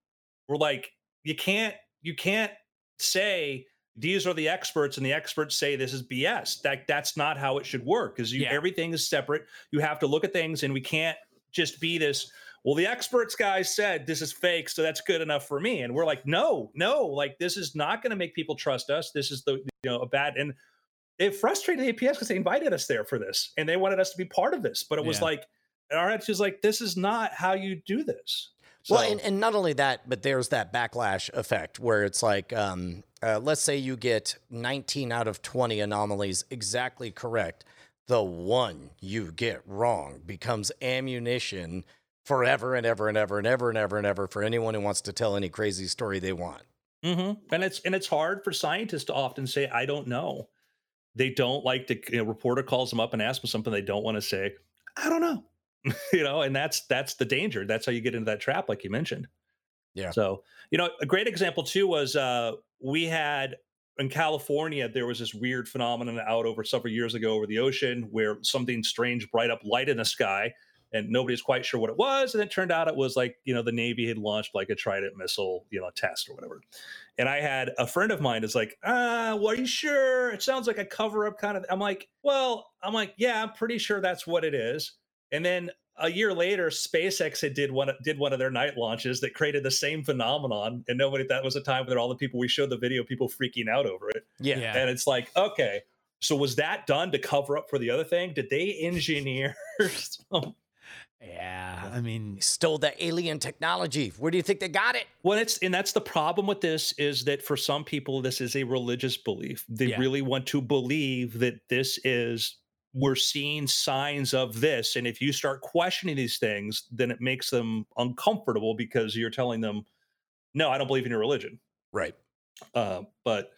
We're like, you can't, you can't say these are the experts, and the experts say this is BS. That that's not how it should work because Yeah. everything is separate. You have to look at things, and we can't just be this. Well, the experts guys said this is fake, so that's good enough for me. And we're like, no, no, like this is not going to make people trust us. This is the you know a bad and it frustrated the APS because they invited us there for this and they wanted us to be part of this. But it was Yeah. like our attitude was like, this is not how you do this. Well, and, and not only that, but there's that backlash effect where it's like, um, uh, let's say you get 19 out of 20 anomalies exactly correct. The one you get wrong becomes ammunition forever and ever and ever and ever and ever and ever for anyone who wants to tell any crazy story they want. Mm-hmm. And it's and it's hard for scientists to often say, I don't know. They don't like to. You know, reporter calls them up and asks them something they don't want to say. I don't know. you know, and that's that's the danger. That's how you get into that trap, like you mentioned. Yeah. So you know, a great example too was uh, we had in California there was this weird phenomenon out over several years ago over the ocean where something strange bright up light in the sky and nobody's quite sure what it was and it turned out it was like you know the navy had launched like a trident missile you know test or whatever. And i had a friend of mine is like ah well, are you sure? It sounds like a cover up kind of i'm like well i'm like yeah i'm pretty sure that's what it is. And then a year later spacex had did one did one of their night launches that created the same phenomenon and nobody that was a time when all the people we showed the video people freaking out over it Yeah. Yeah. and it's like okay so was that done to cover up for the other thing did they engineer some Yeah. I mean, stole the alien technology. Where do you think they got it? Well, it's and that's the problem with this is that for some people this is a religious belief. They Yeah. really want to believe that this is we're seeing signs of this, and if you start questioning these things, then it makes them uncomfortable because you're telling them, "No, I don't believe in your religion." Right. Uh, but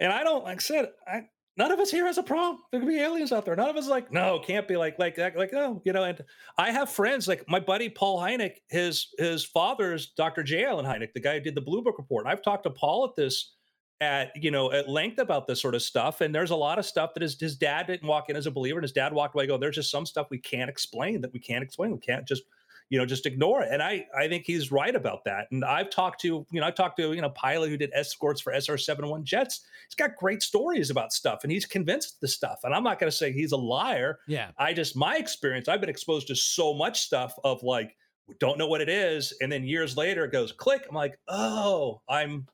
and I don't like I said I. None of us here has a problem. There could be aliens out there. None of us like, no, can't be like, like, like, like, no, you know. And I have friends like my buddy Paul Hynek. His his father's Dr. J. Allen Hynek, the guy who did the Blue Book report. And I've talked to Paul at this at you know at length about this sort of stuff. And there's a lot of stuff that his his dad didn't walk in as a believer, and his dad walked away. Go, there's just some stuff we can't explain that we can't explain. We can't just you know just ignore it. And I I think he's right about that. And I've talked to you know i've talked to you know a pilot who did escorts for SR 71 jets. He's got great stories about stuff, and he's convinced the stuff. And I'm not going to say he's a liar. yeah. I just my experience, I've been exposed to so much stuff of like don't know what it is, and then years later it goes click. I'm like, oh, I'm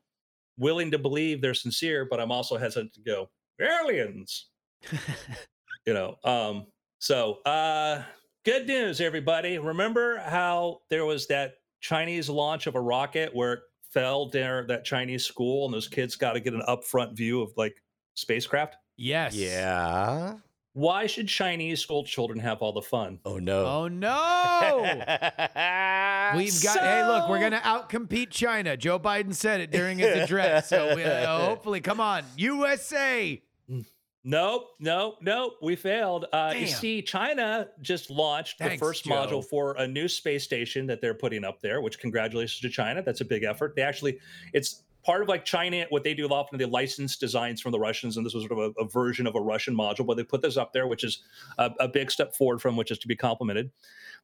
willing to believe they're sincere, but I'm also hesitant to go aliens. you know, um, so uh good news, everybody. Remember how there was that Chinese launch of a rocket where it fell near that Chinese school, and those kids got to get an upfront view of like spacecraft? yes. Yeah. Why should Chinese school children have all the fun? Oh no. Oh no. We've got. hey, look, we're gonna outcompete China. Joe Biden said it during his address. So we, uh, hopefully, come on, USA. Nope, nope, nope. We failed. Uh, you see, China just launched Thanks, the first Joe. module for a new space station that they're putting up there. Which congratulations to China. That's a big effort. They actually, it's part of like China. What they do often, they license designs from the Russians, and this was sort of a, a version of a Russian module. But they put this up there, which is a, a big step forward from which is to be complimented.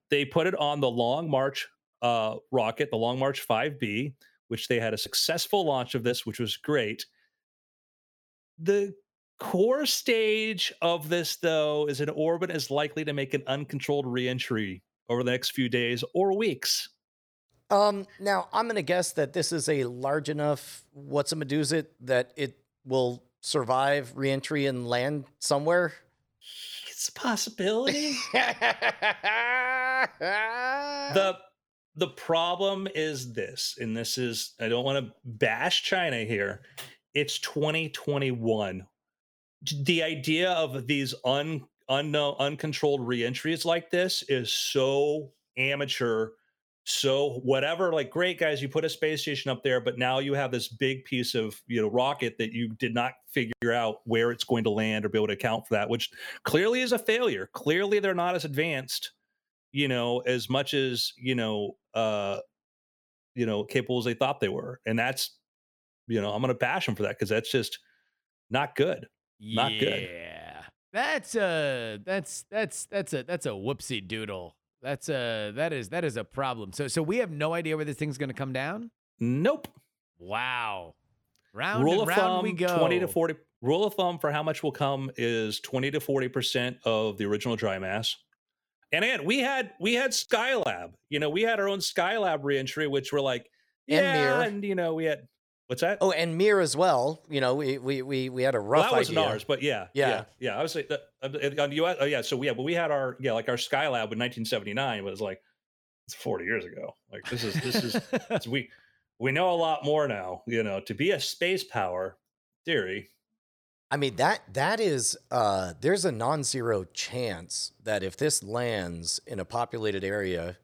They put it on the Long March uh, rocket, the Long March 5B, which they had a successful launch of this, which was great. The core stage of this, though, is an orbit is likely to make an uncontrolled reentry over the next few days or weeks. Um, now I'm gonna guess that this is a large enough what's a Medusa that it will survive reentry and land somewhere. It's a possibility. the the the problem is this, and this is I don't want to bash China here. It's 2021. The idea of these un unknown uncontrolled reentries like this is so amateur so whatever like great guys you put a space station up there but now you have this big piece of you know rocket that you did not figure out where it's going to land or be able to account for that which clearly is a failure clearly they're not as advanced you know as much as you know uh you know capable as they thought they were and that's you know i'm gonna bash them for that because that's just not good Not good. Yeah, that's a that's that's that's a that's a whoopsie doodle. That's a that is that is a problem. So so we have no idea where this thing's going to come down. nope Wow. Round rule and of round thumb we go. 20 to 40 rule of thumb for how much will come is 20 to 40 percent of the original dry mass and again we had we had skylab you know we had our own skylab reentry which were like yeah Mir. and you know we had what's that Oh, and Mir as well. You know, we we we, we had a well, rough that wasn't idea. ours but yeah Yeah. yeah yeah i was like the- uh, on the us oh yeah so we yeah but we had our yeah like our skylab in 1979 was like it's 40 years ago like this is this is it's- we we know a lot more now you know to be a space power theory I mean that that is uh there's a non-zero chance that if this lands in a populated area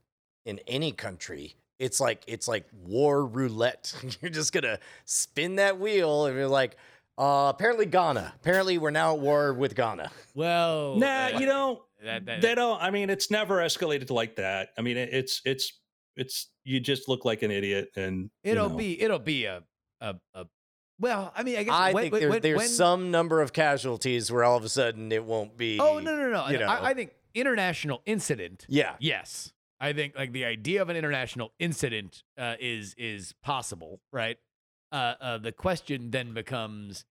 in any country, it's like it's like war roulette. You're just gonna spin that wheel and you're like, uh apparently Ghana. Apparently we're now at war with Ghana. well, nah uh, you know that, that, they don't i mean it's never escalated like that i mean it, it's it's it's you just look like an idiot and it'll know. be it'll be a a, a well. I mean, I guess I when, think there, when- there's when- some number of casualties where all of a sudden it won't be Oh no no no! you I. I think international incident. Yeah. Yes, I think like the idea of an international incident uh, is is possible, right? Uh, uh, the question then becomes,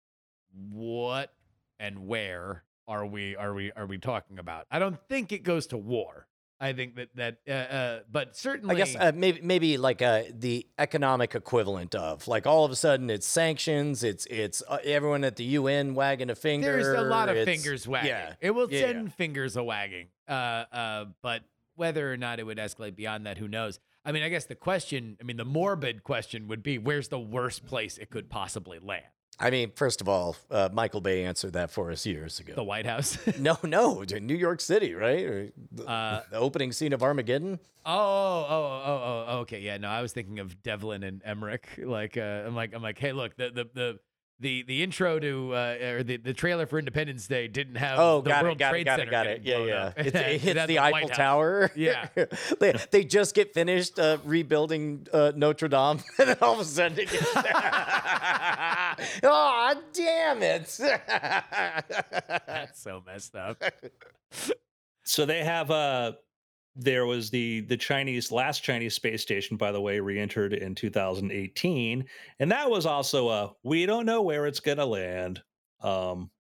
what and where are we are we are we talking about? I don't think it goes to war. I think that that uh, uh, but certainly, I guess uh, maybe maybe like uh, the economic equivalent of like all of a sudden it's sanctions, it's it's uh, everyone at the UN wagging a finger. there's a lot of fingers wagging. Yeah, It will Yeah, send fingers a wagging. Uh, uh, but whether or not it would escalate beyond that, who knows? I mean, I guess the question, I mean, the morbid question would be, where's the worst place it could possibly land? I mean, first of all, uh, Michael Bay answered that for us years ago. The White House. no, no, New York City, right? The, Uh, the opening scene of Armageddon. Oh, oh, oh, oh, okay. Yeah, no, I was thinking of Devlin and Emmerich. Like, uh, I'm like, I'm like, hey, look, the the the the, the intro to uh, or the, the trailer for Independence Day didn't have Oh, the got World it, got Trade it, got Center it, got getting it. Yeah, yeah. It's, it hits had the Eiffel Tower. Yeah. they, they just get finished uh, rebuilding uh, Notre Dame, and then all of a sudden it gets. oh, damn it! That's so messed up. so they have uh there was the the chinese last chinese space station by the way re-entered in 2018 and that was also a we don't know where it's gonna land um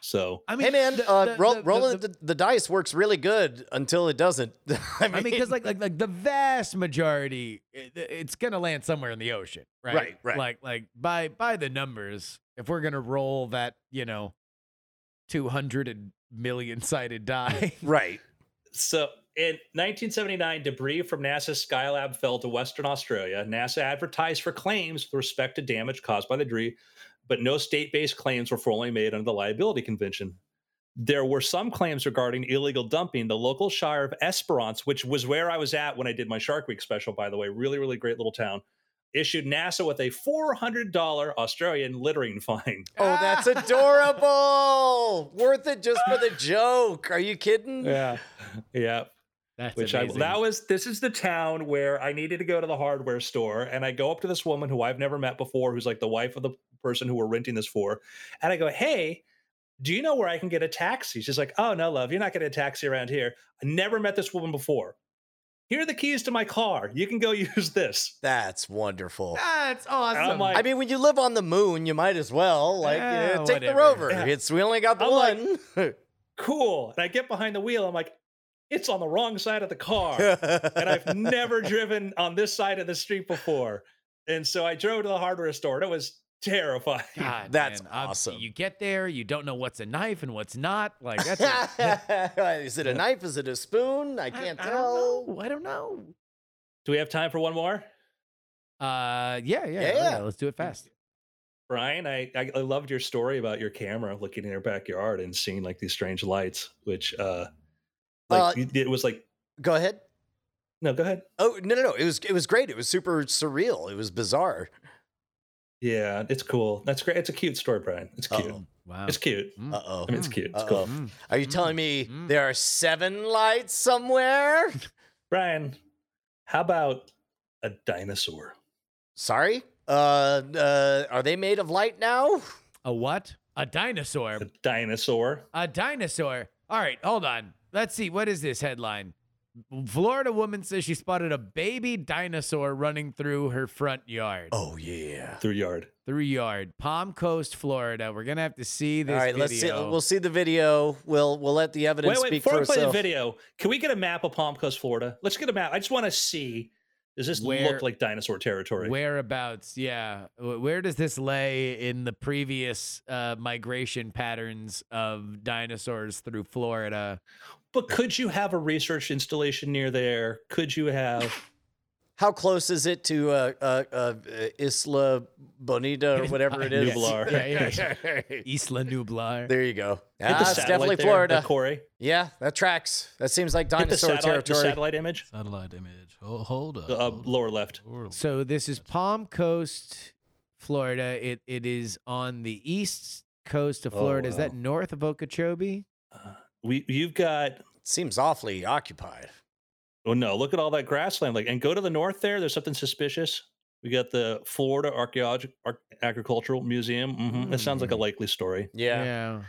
so I mean, hey man, the- uh, the- roll, the- rolling the- the, the dice works really good until it doesn't. I mean, I mean, because like like like the vast majority, it, it's gonna land somewhere in the ocean, right? Right, right. Like like by by the numbers, if we're gonna roll that, you know, two hundred million sided die, right. So in 1979, debris from NASA's Skylab fell to Western Australia. NASA advertised for claims with respect to damage caused by the debris, but no state based claims were formally made under the liability convention. There were some claims regarding illegal dumping. The local shire of Esperance, which was where I was at when I did my Shark Week special, by the way, really, really great little town, issued NASA with a $400 Australian littering fine. Oh, that's adorable. Worth it just for the joke. Are you kidding? Yeah. Yeah. That's which I amazing. that was this is the town where I needed to go to the hardware store and I go up to this woman who I've never met before who's like the wife of the person who we're renting this for and I go hey do you know where I can get a taxi she's like oh no love you're not getting a taxi around here I never met this woman before here are the keys to my car you can go use this That's wonderful. That's awesome. I'm like- I mean, when you live on the moon, you might as well like Yeah, uh, take the rover. Yeah. It's we only got the I'm like- one. cool and I get behind the wheel I'm like it's on the wrong side of the car and I've never driven on this side of the street before and so I drove to the hardware store and it was terrifying God, That's man, ob- awesome. You get there, you don't know what's a knife and what's not. Like that's. A, Is it a knife? Is it a spoon? I I- can't I tell. don't know. I don't know. Do we have time for one more? Uh, yeah, yeah, Yeah, yeah. yeah. Let's do it fast. Brian, I, I I loved your story about your camera looking in your backyard and seeing like these strange lights, which uh, like Uh, it was like Go ahead. no, go ahead. Oh no no no! It was it was great. It was super surreal. It was bizarre. Yeah, it's cool. That's great. It's a cute story, Brian. It's cute. Uh-oh. Wow. It's cute. Uh oh. I mean, it's cute. It's Uh-oh. cool. Mm. Are you telling me Mm. there are seven lights somewhere? Brian, how about a dinosaur? Sorry. Uh, uh, are they made of light now? A what? A dinosaur. A dinosaur. A dinosaur. All right, hold on. Let's see. What is this headline? Florida woman says she spotted a baby dinosaur running through her front yard. Oh yeah. through yard. Through yard. Palm Coast, Florida. We're gonna have to see this All right, video. let's see. We'll see the video. We'll we'll let the Wait, evidence wait, speak before for we play the video, can we get a map of Palm Coast, Florida? Let's get a map. I just want to see. Does this Where- look like dinosaur territory? Whereabouts? Yeah. Where does this lay in the previous uh, migration patterns of dinosaurs through Florida? But could you have a research installation near there? Could you have? How close is it to uh, uh, uh, Isla Bonita or whatever it is? Nublar. Yeah, yeah. Isla Nublar. there you go. Hit the Ah, it's definitely there, Florida. uh, Corey. Yeah, that tracks. That seems like Hit the dinosaur satellite, the satellite image. Satellite image. Oh, hold up. Uh, hold up. lower left. So this is Palm Coast, Florida. It it is on the east coast of Oh, Florida. Is that north of Okeechobee? We you've got. Seems awfully occupied. Oh no! Look at all that grassland. Like, and go to the north there. There's something suspicious. We got the Florida Archaeological Ar- Agricultural Museum. hmm That sounds like a Mm. likely story, Yeah,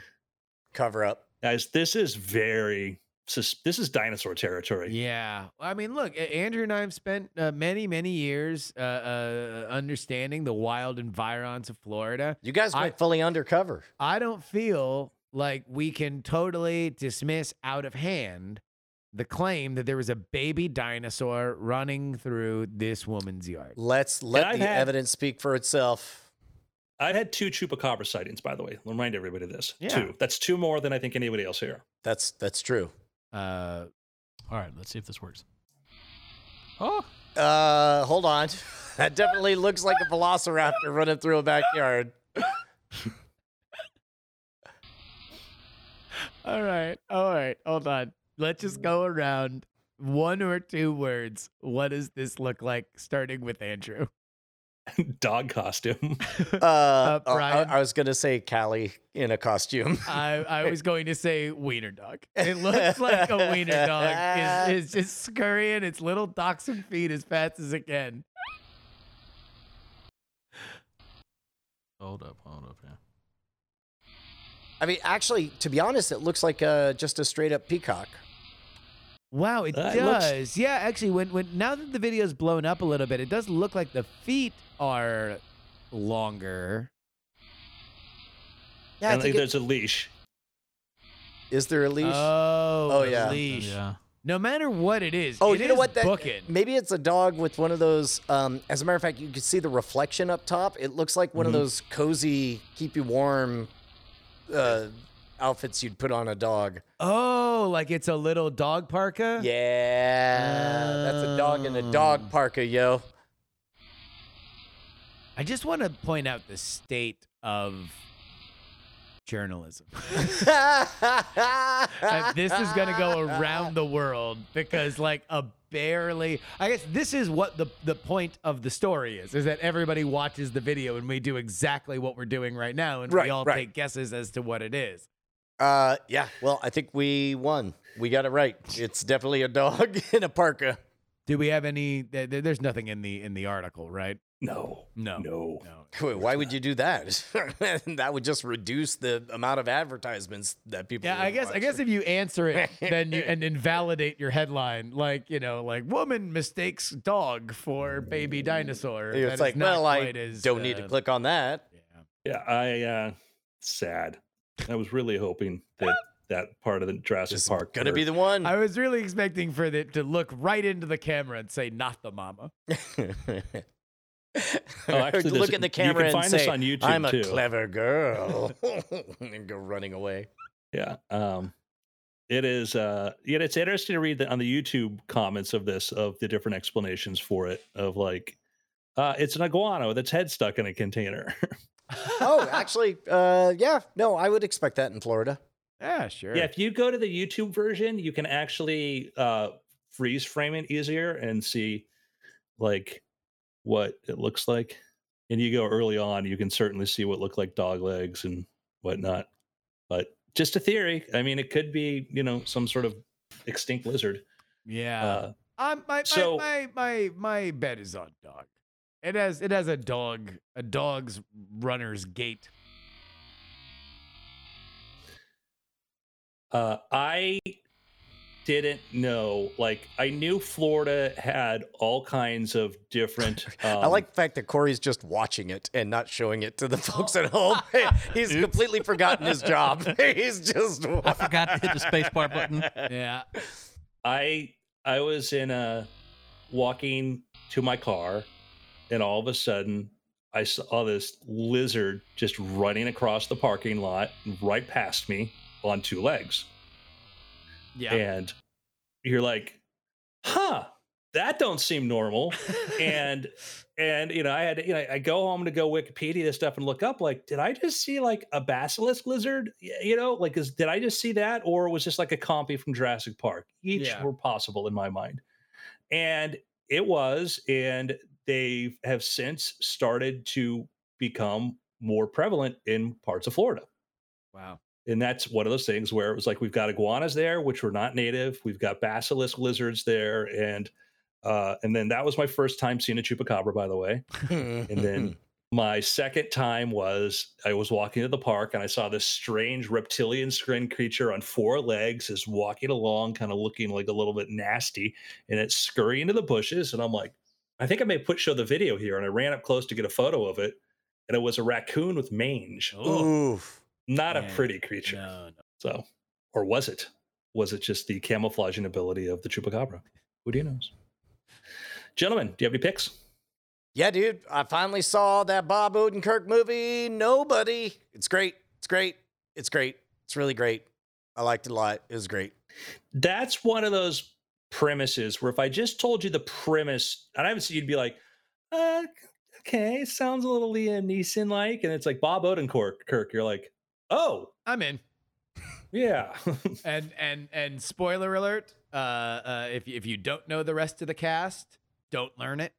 cover up. guys. This is very. This is dinosaur territory. Yeah. I mean, look, Andrew and I have spent uh, many, many years uh, uh, understanding the wild environs of Florida. You guys I- fully undercover. I don't feel like we can totally dismiss out of hand the claim that there was a baby dinosaur running through this woman's yard. Let's let the had- evidence speak for itself. I've had two chupacabra sightings, by the way. I'll remind everybody of this. Yeah. Two. That's two more than I think anybody else here. That's that's true. Uh, All right, let's see if this works. Oh, Uh, hold on. That definitely looks like a velociraptor running through a backyard. all right. All right. Hold on. Let's just go around one or two words. What does this look like, starting with Andrew? Dog costume. Uh, I- Brian? I, I was gonna say Callie in a costume. I, I was going to say wiener dog. It looks like a wiener dog is, is just scurrying its little dachshund feet as fast as it can. hold up, hold up. Yeah. I mean, actually, to be honest, it looks like uh, just a straight up peacock. Wow, it Uh, it looks- does. Yeah, actually, when when now that the video's blown up a little bit, it does look like the feet are longer. Yeah, I and think like, it- there's a leash. is there a leash? Oh, Oh, the yeah. leash. Yeah. No matter what it is, Oh, it you know is what? That, booking. maybe it's a dog with one of those. Um, as a matter of fact, you can see the reflection up top. It looks like one Mhm. of those cozy, keep you warm uh, outfits you'd put on a dog. Oh, like it's a little dog parka. Yeah, that's a dog in a Oh. dog parka, yo. I just want to point out the state of journalism. Uh, this is going to go around the world because like a barely I guess this is what the the point of the story is is that everybody watches the video and we do exactly what we're doing right now and we Right, all right. take guesses as to what it is. Uh, yeah. Well, I think we won. We got it right. It's definitely a dog in a parka. Do we have any there- there- there's nothing in the in the article, right? No. No. No. No. Wait, Why would you do that? that would just reduce the amount of advertisements that people. Yeah, I would guess I guess if you answer it, then you and invalidate your headline, like you know, like woman mistakes dog for baby dinosaur. that it's is like, not well, I quite as, don't need to uh, click on that. Yeah. Yeah, I uh sad. I was really hoping that that part of the Jurassic This is Park gonna be the one. I was really expecting for it to look right into the camera and say, "Not the mama." Oh, actually, look at the you camera can and find this say, on YouTube, "I'm a too." clever girl," and go running away. Yeah. Um It is. Uh, yeah, it's interesting to read the, on the YouTube comments of this of the different explanations for it. Of like, uh, it's an iguana with its head stuck in a container. oh, actually, uh, yeah, no, I would expect that in Florida. Yeah, sure. yeah, if you go to the YouTube version, you can actually uh, freeze frame it easier and see like what it looks like. And you go early on, you can certainly see what look like dog legs and whatnot. But just a theory. I mean, it could be you know some sort of extinct lizard. Yeah. Uh, Um, my, so- my, my my my bet is on dog. It has it has a dog a dog's runner's gait. Uh, I didn't know. Like, I knew Florida had all kinds of different. Um, I like the fact that Corey's just watching it and not showing it to the folks at home. He's completely forgotten his job. He's just. I forgot to hit the spacebar button. Yeah. I I was in a walking to my car, and all of a sudden I saw this lizard just running across the parking lot right past me on two legs. Yeah. and you're like huh that don't seem normal and and you know i had to, you know i go home to go wikipedia this stuff and look up like did i just see like a basilisk lizard you know like is did i just see that or was this like a compy from jurassic park each Yeah. were possible in my mind and it was and they have since started to become more prevalent in parts of florida wow. And that's one of those things where it was like we've got iguanas there which were not native. We've got basilisk lizards there. And uh and then that was my first time seeing a chupacabra by the way. And then my second time was i was walking to the park and i saw this strange reptilian skin creature on four legs is walking along kind of looking like a little bit nasty. And it's scurrying into the bushes. And i'm like i think i may put show the video here. And i ran up close to get a photo of it. And it was a raccoon with mange. Oof. Not a pretty creature No, no. so, or was it? Was it just the camouflaging ability of the chupacabra? Who do you knows? Gentlemen, do you have any picks? Yeah, dude, I finally saw that Bob Odenkirk movie, Nobody. It's great. It's great. It's great. It's really great. I liked it a lot. It was great. That's one of those premises where if I just told you the premise, and I haven't seen you'd be like, uh, okay, sounds a little Liam Neeson like, and it's like Bob Odenkirk. Kirk, you're like, oh I'm in. yeah, And and and spoiler alert, uh uh if you, if you don't know the rest of the cast, don't learn it.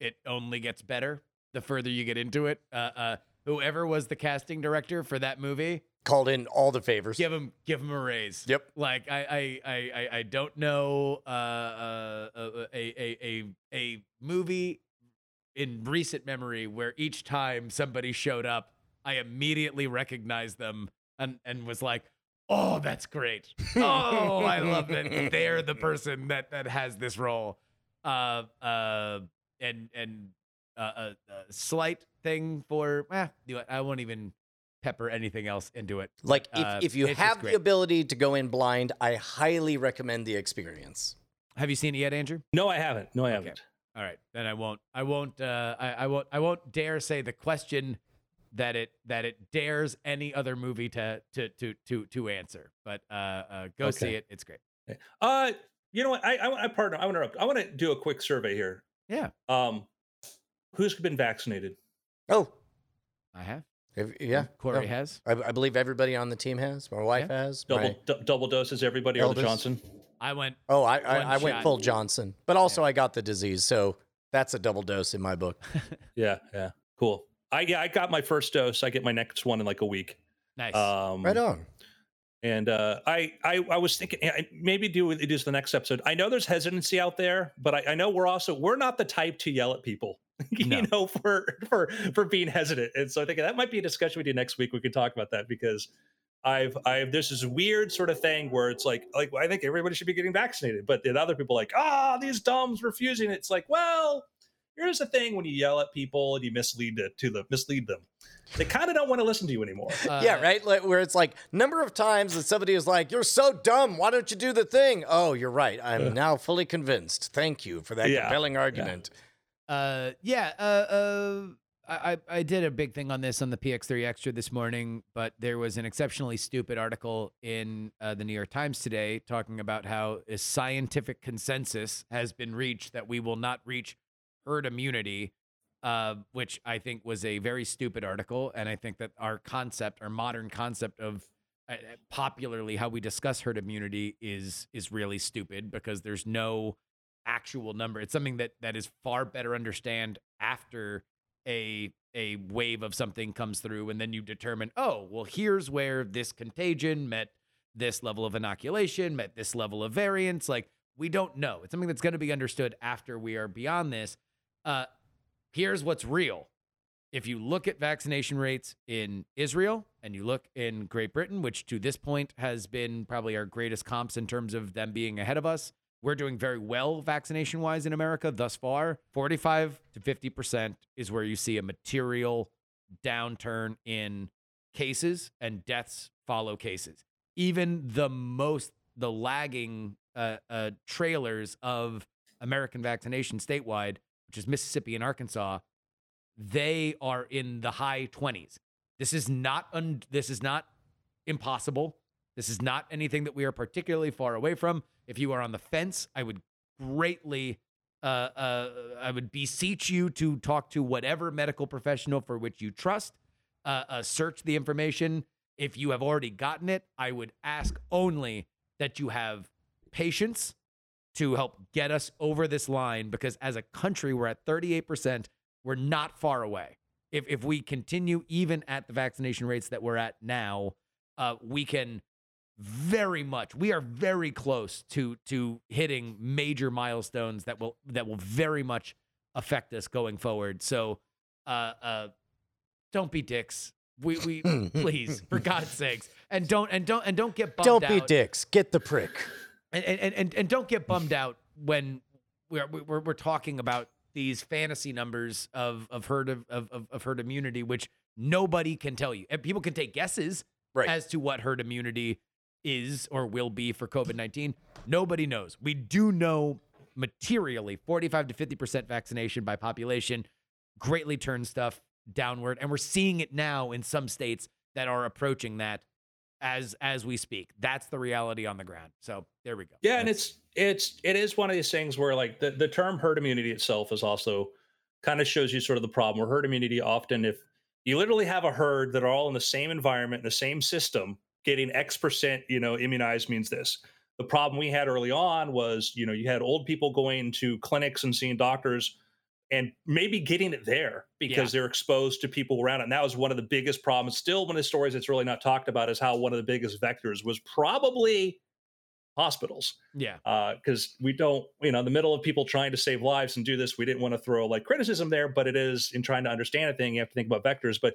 It only gets better the further you get into it. Uh uh whoever was the casting director for that movie, Called in all the favors. give him give him a raise. Yep. Like I I I I, I don't know uh, uh, uh, a a a a movie in recent memory where each time somebody showed up, I immediately recognized them and and was like, "Oh, that's great! Oh, I love that they're the person that that has this role." Uh, uh, and and uh, a, a slight thing for eh, you know what, I won't even pepper anything else into it. Like, if, Uh, if you have the ability to go in blind, I highly recommend the experience. Have you seen it yet, Andrew? no, I haven't. No, I Okay. haven't. All right, then I won't. I won't. Uh, I, I won't. I won't dare say the question that it that it dares any other movie to to to to to answer. But uh, uh go see it. It's great. Uh, you know what? I I, I partner. I want to. I want to do a quick survey here. Yeah, Um, who's been vaccinated? Oh, I have. if- yeah. Corey no. has. I, I believe everybody on the team has. My wife has. Double my- du- double doses. Everybody or the Johnson? I went. oh, I, I, I went shot. full Johnson, but also I got the disease. So that's a double dose in my book. Yeah, yeah, cool. I yeah, I got my first dose. I get my next one in like a week. Nice. Um, Right on. And uh, I, I, I was thinking maybe do it is the next episode. I know there's hesitancy out there, but I, I know we're also we're not the type to yell at people, you No. know, for for for being hesitant. And so I think that might be a discussion we do next week. We could talk about that because I've I've there's this weird sort of thing where it's like like I think everybody should be getting vaccinated, but then other people are like ah these dumbs refusing. It's like well here's the thing when you yell at people and you mislead the, to the mislead them, they kind of don't want to listen to you anymore. yeah, Uh, right. Like, where it's like number of times that somebody is like, "You're so dumb. Why don't you do the thing?" Oh, you're right. I'm Yeah. now fully convinced. Thank you for that Yeah, compelling argument. Uh, yeah. Uh, uh, I, I I did a big thing on this on the PX3 Extra this morning, but there was an exceptionally stupid article in uh, the New York Times today talking about how a scientific consensus has been reached that we will not reach herd immunity, uh, which I think was a very stupid article. And I think that our concept, our modern concept of uh, popularly how we discuss herd immunity is is really stupid because there's no actual number. It's something that that is far better understand after a a wave of something comes through and then you determine, oh, well, here's where this contagion met this level of inoculation, met this level of variance. Like we don't know. It's something that's going to be understood after we are beyond this. Uh, here's what's real. If you look at vaccination rates in Israel and you look in Great Britain, which to this point has been probably our greatest comps in terms of them being ahead of us, we're doing very well vaccination wise in America thus far. 45 to 50% is where you see a material downturn in cases and deaths follow cases. Even the most, the lagging uh, uh, trailers of American vaccination statewide, which is Mississippi and Arkansas, they are in the high 20s. This is not un- this is not impossible. This is not anything that we are particularly far away from. If you are on the fence, I would greatly, uh, uh, I would beseech you to talk to whatever medical professional for which you trust. Uh, uh, search the information. If you have already gotten it, I would ask only that you have patience to help get us over this line because as a country, we're at 38%. We're not far away. If, if we continue even at the vaccination rates that we're at now, uh, we can very much we are very close to to hitting major milestones that will that will very much affect us going forward so uh uh don't be dicks we we please for god's sakes and don't and don't and don't get bummed Don't be out. dicks. Get the prick. And and and, and don't get bummed out when we're, we're we're talking about these fantasy numbers of of herd of, of of herd immunity which nobody can tell you. And people can take guesses Right. as to what herd immunity is or will be for COVID-19 nobody knows. We do know materially 45 to 50% vaccination by population greatly turns stuff downward. And we're seeing it now in some states that are approaching that as as we speak. That's the reality on the ground. So there we go. Yeah, and it's it's it is one of these things where like the, the term herd immunity itself is also kind of shows you sort of the problem where herd immunity often if you literally have a herd that are all in the same environment in the same system getting x percent you know immunized means this. The problem we had early on was you know you had old people going to clinics and seeing doctors and maybe getting it there because they're exposed to people around it. And that was one of the biggest problems. Still, one of the stories that's really not talked about is how one of the biggest vectors was probably hospitals yeah uh, because we don't, you know, in the middle of people trying to save lives and do this, we didn't want to throw like criticism there, but it is in trying to understand a thing, you have to think about vectors. But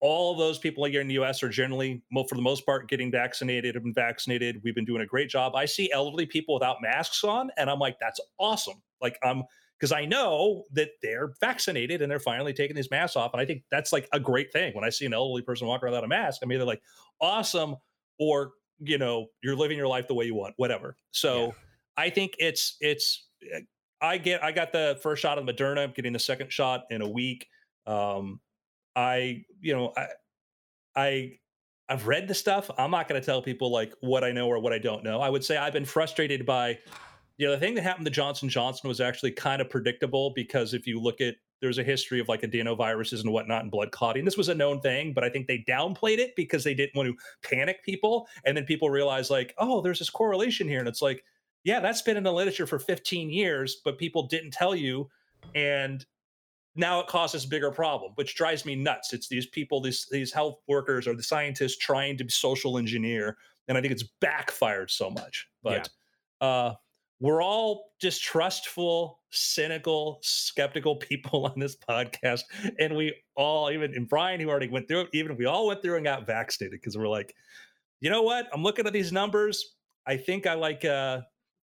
all those people here in the US are generally, for the most part, getting vaccinated, have been vaccinated. We've been doing a great job. I see elderly people without masks on, and I'm like, that's awesome. Like, I'm because I know that they're vaccinated and they're finally taking these masks off. And I think that's like a great thing. When I see an elderly person walk around without a mask, I'm either like, awesome, or you know, you're living your life the way you want, whatever. So Yeah. I think it's it's eh, I get I got the first shot of Moderna, I'm getting the second shot in a week. Um I, you know, I I I've read the stuff. I'm not going to tell people like what I know or what I don't know. I would say I've been frustrated by you know, the thing that happened to Johnson Johnson was actually kind of predictable because if you look at there's a history of like adenoviruses and whatnot and blood clotting. This was a known thing, but I think they downplayed it because they didn't want to panic people. And then people realize like, oh, there's this correlation here. And it's like, yeah, that's been in the literature for 15 years, but people didn't tell you. And now it causes a bigger problem, which drives me nuts. It's these people, these these health workers or the scientists trying to social engineer, and I think it's backfired so much. But uh, we're all distrustful, cynical, skeptical people on this podcast, and we all, even and Brian, who already went through it, even we all went through and got vaccinated because we're like, you know what? I'm looking at these numbers. I think I like. uh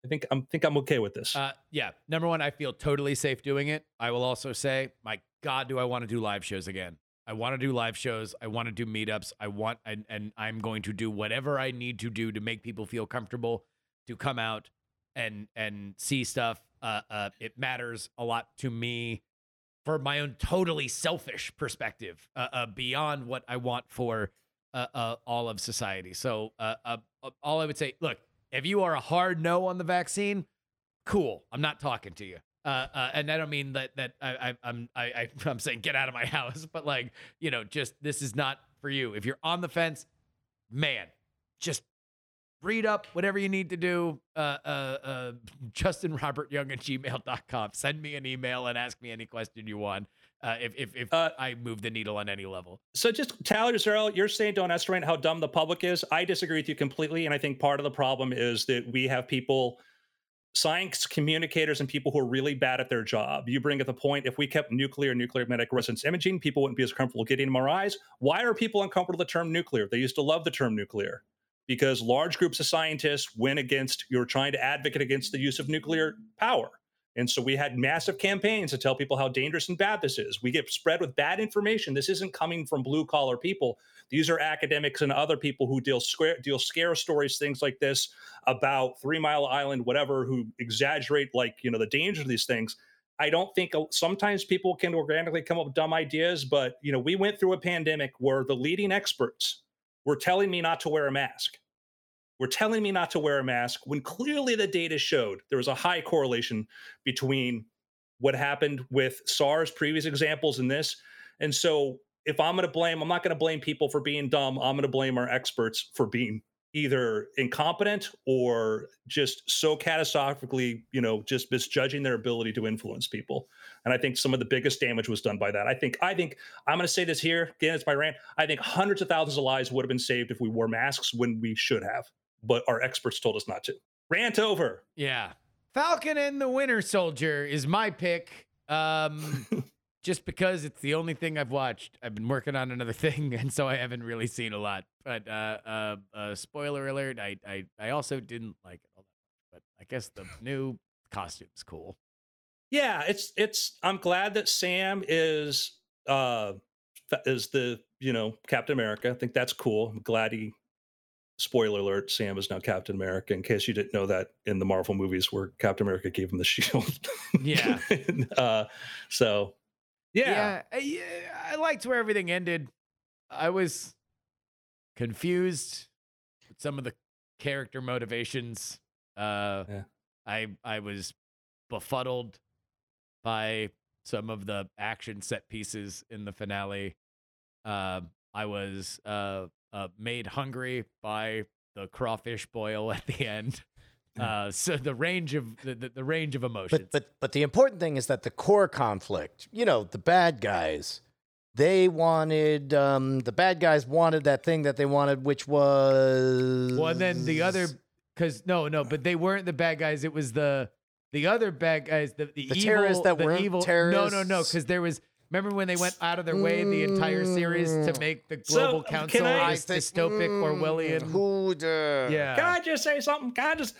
I think I'm think I'm okay with this. Uh, yeah. Number one, I feel totally safe doing it. I will also say, my God, do I want to do live shows again? I want to do live shows. I want to do meetups. I want, and, and I'm going to do whatever I need to do to make people feel comfortable to come out and and see stuff. Uh, uh, it matters a lot to me for my own totally selfish perspective, uh, uh, beyond what I want for uh, uh, all of society. So, uh, uh, uh, all I would say, look, if you are a hard no on the vaccine, cool. I'm not talking to you. Uh, uh, and I don't mean that that I, I I'm I, I I'm saying get out of my house, but like you know, just this is not for you. If you're on the fence, man, just read up whatever you need to do. Uh, uh, uh, Justin Robert Young at gmail.com. Send me an email and ask me any question you want. Uh, if if, if Uh, I move the needle on any level. So just Tyler Zero, you're saying don't estimate how dumb the public is. I disagree with you completely, and I think part of the problem is that we have people, science communicators, and people who are really bad at their job. You bring up the point: if we kept nuclear, nuclear magnetic resonance imaging, people wouldn't be as comfortable getting MRIs. Why are people uncomfortable with the term nuclear? They used to love the term nuclear because large groups of scientists went against. You were trying to advocate against the use of nuclear power. And so we had massive campaigns to tell people how dangerous and bad this is. We get spread with bad information. This isn't coming from blue collar people. These are academics and other people who deal square, deal scare stories, things like this about Three Mile Island, whatever, who exaggerate like you know the danger of these things. I don't think uh, sometimes people can organically come up with dumb ideas, but you know we went through a pandemic where the leading experts were telling me not to wear a mask were telling me not to wear a mask when clearly the data showed there was a high correlation between what happened with SARS, previous examples, and this. And so, if I'm going to blame, I'm not going to blame people for being dumb. I'm going to blame our experts for being either incompetent or just so catastrophically, you know, just misjudging their ability to influence people. And I think some of the biggest damage was done by that. I think, I think I'm going to say this here again. It's my rant. I think hundreds of thousands of lives would have been saved if we wore masks when we should have but our experts told us not to. Rant over. Yeah. Falcon and the Winter Soldier is my pick. Um, just because it's the only thing I've watched. I've been working on another thing, and so I haven't really seen a lot. But uh, uh, uh, spoiler alert: I, I I also didn't like it all that much. But I guess the new costume's cool. Yeah, it's it's. I'm glad that Sam is uh is the you know Captain America. I think that's cool. I'm glad he. Spoiler alert: Sam is now Captain America. In case you didn't know that in the Marvel movies, where Captain America gave him the shield. Yeah. uh, so, yeah. I, yeah, I liked where everything ended. I was confused with some of the character motivations. Uh, Yeah. I I was befuddled by some of the action set pieces in the finale. Uh, I was uh, uh, made hungry by the crawfish boil at the end. Uh, so the range of the, the, the range of emotions. But but but the important thing is that the core conflict, you know, the bad guys, they wanted um, the bad guys wanted that thing that they wanted, which was Well, and then the other, because no, no, but they weren't the bad guys. It was the the other bad guys, the the, The evil, terrorists that the weren't evil. No, no, no, because there was. Remember when they went out of their way the entire series to Mm. make the global can council I- this dystopic Orwellian? Who the Yeah. Can I just say something? Can I just?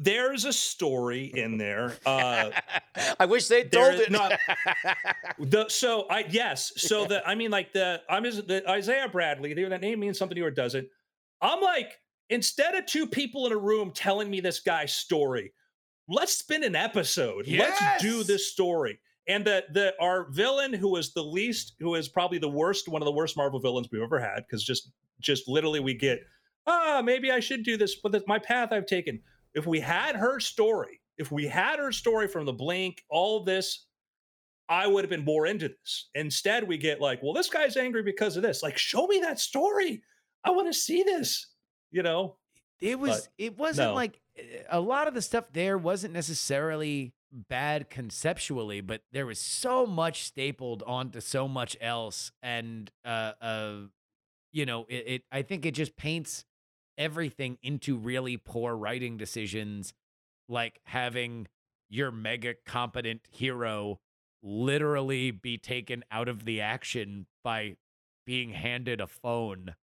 There's a story in there. Uh, I wish they told it. not- the so I yes so the I mean like the I'm just the Isaiah Bradley either that name means something to you or it doesn't. I'm like instead of two people in a room telling me this guy's story, let's spin an episode. Let's do this story. And the the our villain who is the least who is probably the worst one of the worst Marvel villains we've ever had because just just literally we get ah maybe I should do this but that's my path I've taken. If we had her story, if we had her story from the blink, all this I would have been more into this. Instead, we get like, well, this guy's angry because of this. Like, show me that story. I want to see this. You know? It was. But it wasn't no. like a lot of the stuff there wasn't necessarily bad conceptually, but there was so much stapled onto so much else, and uh, uh, you know, it, it. I think it just paints everything into really poor writing decisions, like having your mega competent hero literally be taken out of the action by being handed a phone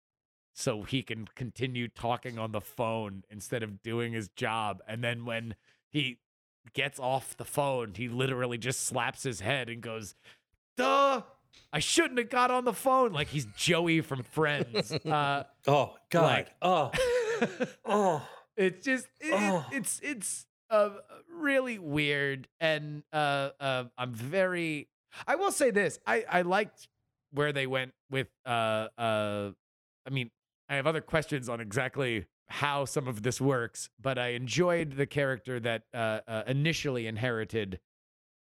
so he can continue talking on the phone instead of doing his job. And then when he gets off the phone, he literally just slaps his head and goes, Duh, I shouldn't have got on the phone. Like he's Joey from Friends. Uh, Oh, God. Like- oh, oh. it's just, it, Oh. it's, it's uh, really weird. And uh, uh, I'm very, I will say this. I, I liked where they went with uh uh I mean, I have other questions on exactly how some of this works, but I enjoyed the character that uh, uh initially inherited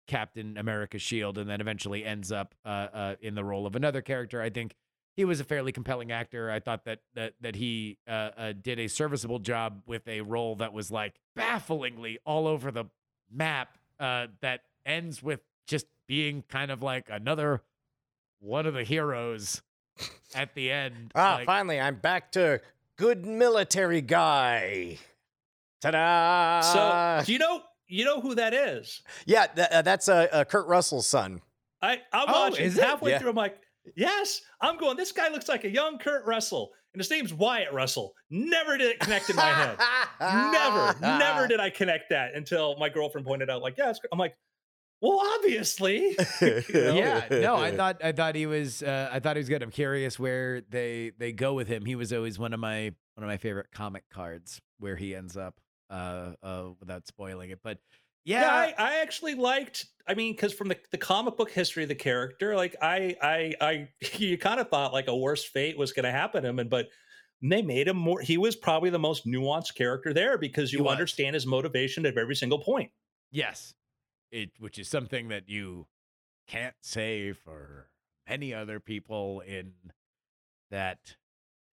Captain America's shield and then eventually ends up uh, uh in the role of another character. I think he was a fairly compelling actor. I thought that that that he uh, uh, did a serviceable job with a role that was like bafflingly all over the map. That ends with just being kind of like another one of the heroes at the end. Ah, Like, finally, I'm back to good military guy. Ta-da! So do you know you know who that is? yeah, th- uh, that's uh, uh, Kurt Russell's son. I I'm Oh, watching is halfway Yeah. through. I'm like, yes. I'm going. This guy looks like a young Kurt Russell, and his name's Wyatt Russell. Never did it connect in my head. never, never did I connect that until my girlfriend pointed out. Like, yeah, it's, I'm like, well, obviously. You know? yeah, no, I thought I thought he was uh, I thought he was good. I'm curious where they they go with him. He was always one of my one of my favorite comic cards where he ends up uh uh without spoiling it. But yeah, Yeah, I, I actually liked. I mean, because from the, the comic book history of the character, like I, I, I, you kind of thought like a worse fate was going to happen to him, and but they made him more. He was probably the most nuanced character there because you understand his motivation at every single point. yes. It which is something that you can't say for many other people in that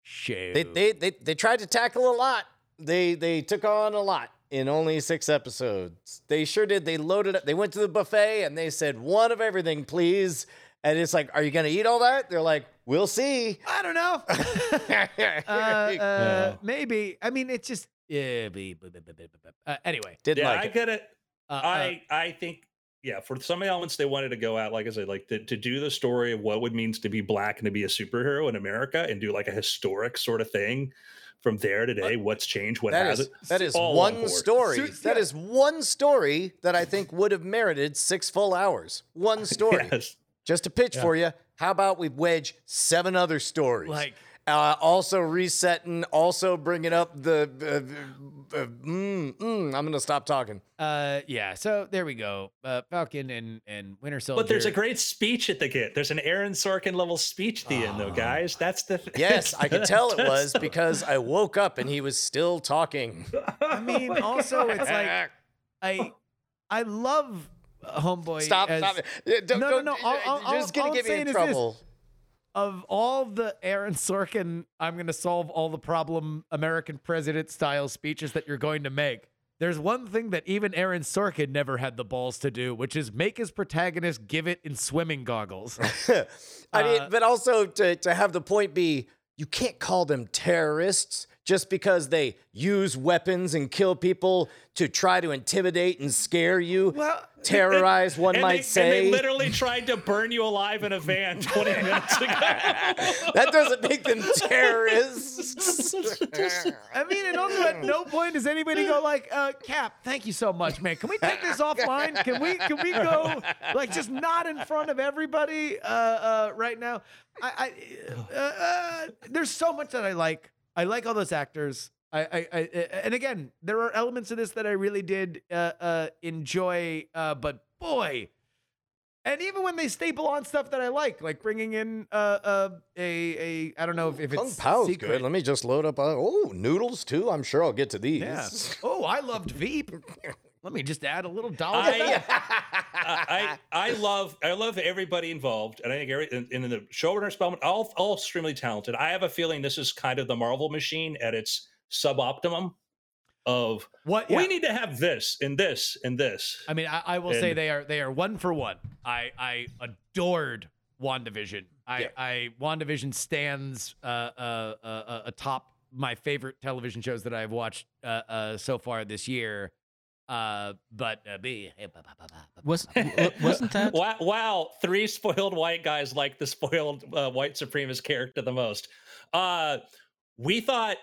show. They, they they they tried to tackle a lot. They they took on a lot in only six episodes. They sure did. They loaded up. They went to the buffet and they said one of everything, please. And it's like, are you gonna eat all that? They're like, we'll see. I don't know. uh, uh, maybe. I mean, it's just yeah. Uh, anyway, Didn't yeah, like I it. get it. Uh, uh, I, I think, yeah, for some elements they wanted to go out, like I said, like to, to do the story of what it would means to be black and to be a superhero in America, and do like a historic sort of thing from there today. What's changed? What That has is it? that is all on one board. story. Suits- That yeah. is one story that I think would have merited six full hours. One story. Yes. Just a pitch Yeah. for you. How about we wedge seven other stories? Like- uh, also resetting, also bringing up the. Uh, uh, mm, mm, I'm gonna stop talking. uh, yeah. So there we go. Uh, Falcon and and Winter Soldier. But there's a great speech at the get. There's an Aaron Sorkin level speech at the end, though, Oh. guys. That's the th- Yes, I could tell it was because I woke up and he was still talking. I mean, Oh also God. it's like I I love uh, Homeboy. stop, as- stop it. Uh, Don't, No, no, don't- no, all- all- You're just gonna all get I'm me saying in is this. Of all the Aaron Sorkin, I'm going to solve all the problem American president style speeches that you're going to make. There's one thing that even Aaron Sorkin never had the balls to do, which is make his protagonist give it in swimming goggles. I mean, Uh, but also to, to have the point be, you can't call them terrorists just because they use weapons and kill people to try to intimidate and scare you. Well, terrorize, one and might they, say. And they literally tried to burn you alive in a van 20 minutes ago. that doesn't make them terrorists. I mean, and also at no point does anybody go like, uh, "Cap, thank you so much, man. Can we take this offline? Can we can we go like just not in front of everybody uh, uh, right now?" I, I uh, uh, there's so much that I like. I like all those actors. I, I, I and again, there are elements of this that I really did uh, uh, enjoy. Uh, but boy. And even when they staple on stuff that I like, like bringing in uh, uh, a a I don't know if, if Kung it's Pao's secret. good. Let me just load up. Uh, oh, noodles too. I'm sure I'll get to these. Yeah. Oh, I loved Veep. Let me just add a little dollar. I. I I love I love everybody involved, and I think every in, in the showrunner Spellman all all extremely talented. I have a feeling this is kind of the Marvel machine at its suboptimum of What? we need to have this and this and this. I mean, I, I will say they are they are one for one. I I adored WandaVision. I Yeah. I WandaVision stands uh, uh, uh, uh, atop my favorite television shows that I've watched uh, uh, so far this year. Uh, but uh, be was wasn't that wow, wow, three spoiled white guys like the spoiled uh, white supremacist character the most. Uh, we thought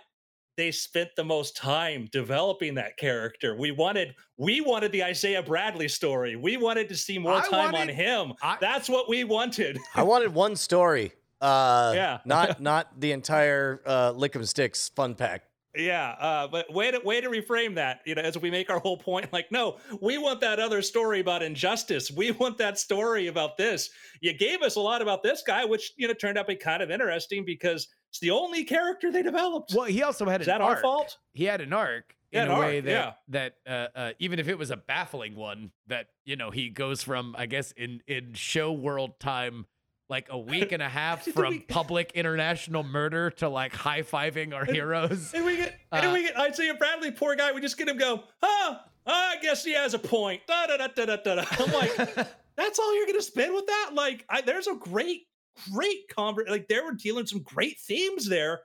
they spent the most time developing that character. We wanted we wanted the Isaiah Bradley story. We wanted to see more I time on him. I- That's what we wanted. I wanted one story. Uh, Yeah. not not the entire uh, lick 'em sticks fun pack. Yeah, uh, but way to way to reframe that. You know, as we make our whole point, like, no, we want that other story about injustice. We want that story about this. You gave us a lot about this guy, which you know turned out to be kind of interesting because it's the only character they developed. Well, he also had Is that our fault? He had an arc in an a way that yeah. that uh, uh, even if it was a baffling one, that you know he goes from I guess in in show world time like a week and a half from we- public international murder to like high fiving our heroes. And we get, Uh, and we get Isaiah Bradley, poor guy. We just get him go, huh? I guess he has a point. Da da da da da da. da." I'm like, that's all you're gonna spin with that? Like, I, there's a great, great conver Like, they were dealing some great themes there.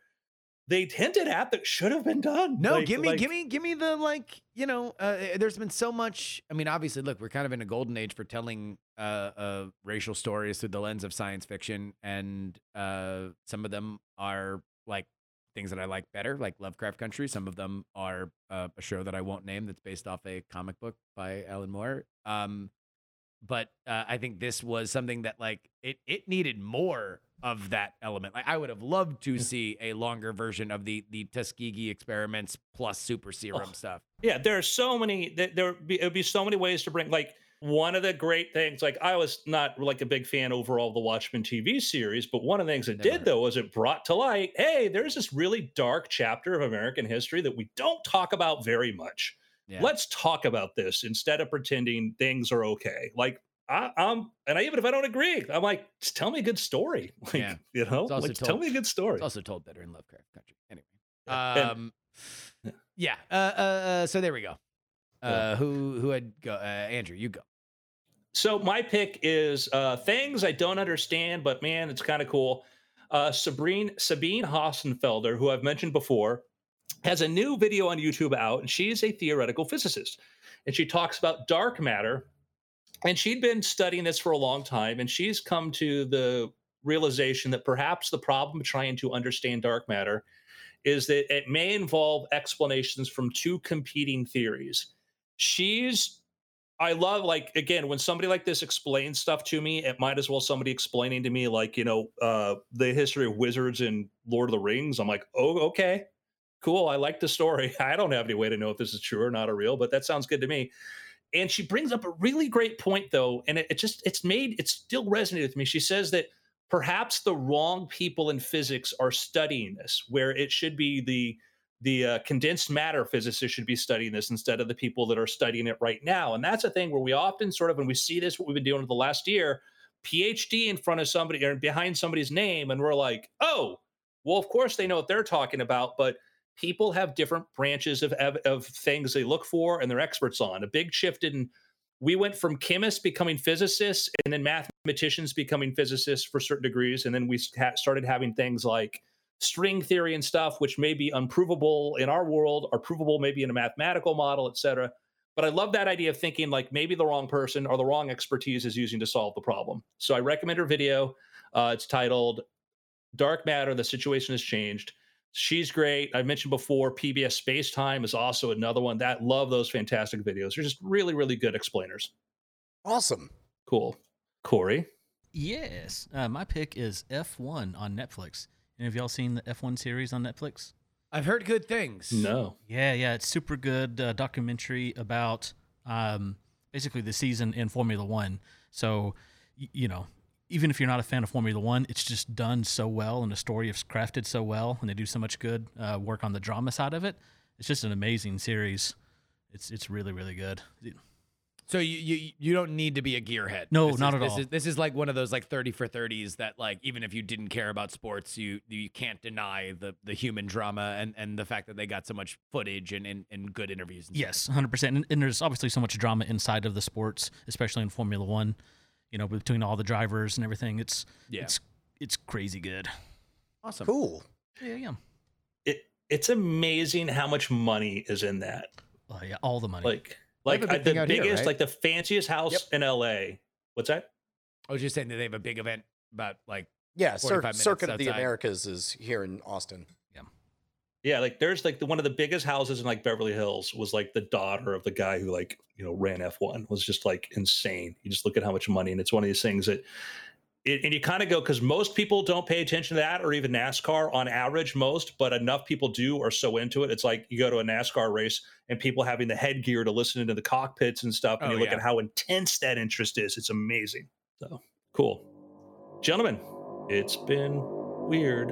They hinted at that should have been done. No, Like- give me, like- give me, give me the like. You know, uh, there's been so much. I mean, obviously, look, we're kind of in a golden age for telling uh, uh, racial stories through the lens of science fiction, and uh, some of them are like things that I like better, like Lovecraft Country. Some of them are uh, a show that I won't name that's based off a comic book by Alan Moore. Um, but uh, I think this was something that like it it needed more of that element. Like I would have loved to see a longer version of the the Tuskegee experiments plus super oh, serum Oh. stuff. Yeah, there are so many. There there would be, it would be so many ways to bring. Like one of the great things. Like I was not like a big fan overall of the Watchmen TV series, but one of the things it Never. did though was it brought to light. Hey, there's this really dark chapter of American history that we don't talk about very much. Yeah. Let's talk about this instead of pretending things are okay. Like I, I'm, and I even if I don't agree, I'm like, just tell me a good story. Like Yeah. you know, like tell me a good story. It's also told better in Lovecraft Country. Anyway. Yeah, and- Um Yeah. yeah. Uh, uh, uh so there we go. Uh who who had go uh, Andrew, you go. So my pick is uh, things I don't understand, but man, it's kind of cool. Uh, Sabrine Sabine Hossenfelder, who I've mentioned before, has a new video on YouTube out, and she's a theoretical physicist, and she talks about dark matter. And she'd been studying this for a long time, and she's come to the realization that perhaps the problem of trying to understand dark matter is that it may involve explanations from two competing theories. She's I love like again when somebody like this explains stuff to me, it might as well somebody explaining to me like you know uh, the history of wizards and Lord of the Rings. I'm like, oh okay, cool. I like the story. I don't have any way to know if this is true or not or real, but that sounds good to me. And she brings up a really great point though, and it, it just it's made it still resonated with me. She says that perhaps the wrong people in physics are studying this, where it should be the the uh, condensed matter physicists should be studying this instead of the people that are studying it right now. And that's a thing where we often sort of, when we see this, what we've been doing for the last year, PhD in front of somebody or behind somebody's name, and we're like, oh, well, of course they know what they're talking about, but people have different branches of, of, of things they look for and they're experts on. A big shift in we went from chemists becoming physicists and then mathematicians becoming physicists for certain degrees. And then we ha- started having things like string theory and stuff, which may be unprovable in our world or provable maybe in a mathematical model, et cetera. But I love that idea of thinking like maybe the wrong person or the wrong expertise is using to solve the problem. So I recommend her video. Uh, it's titled Dark Matter, The Situation Has Changed. She's great. I mentioned before, PBS Space Time is also another one that love those fantastic videos. They're just really, really good explainers. Awesome. Cool. Corey. Yes. Uh, my pick is F1 on Netflix. And have y'all seen the F1 series on Netflix? I've heard good things. No. Yeah, yeah, it's super good uh, documentary about um, basically the season in Formula One. So, y- you know, even if you're not a fan of Formula One, it's just done so well, and the story is crafted so well, and they do so much good uh, work on the drama side of it. It's just an amazing series. It's it's really really good. So you, you you don't need to be a gearhead. No, This not is- at this all. Is, this is like one of those like thirty for thirties that like even if you didn't care about sports, you you can't deny the the human drama and and the fact that they got so much footage and and, and good interviews. And Yes, 100%. And, and there's obviously so much drama inside of the sports, especially in Formula 1, you know, between all the drivers and everything. It's Yeah. it's it's crazy good. awesome. Cool. Yeah, yeah. It it's amazing how much money is in that. Uh, yeah, all the money. Like like have big uh, the out here, biggest, right? like the fanciest house Yep. in LA. What's that? I was just saying that they have a big event about like Yeah, 45 Cir- minutes Circuit of the. Americas is here in Austin. Yeah, like there's like the, one of the biggest houses in like Beverly Hills was like the daughter of the guy who like you know ran F1 was just like insane. You just look at how much money, and it's one of these things that it, and you kind of go because most people don't pay attention to that or even NASCAR on average, most, but enough people do are so into it. It's like you go to a NASCAR race and people having the headgear to listen into the cockpits and stuff, and Oh, you look yeah. at how intense that interest is. It's amazing. So cool, gentlemen. It's been weird.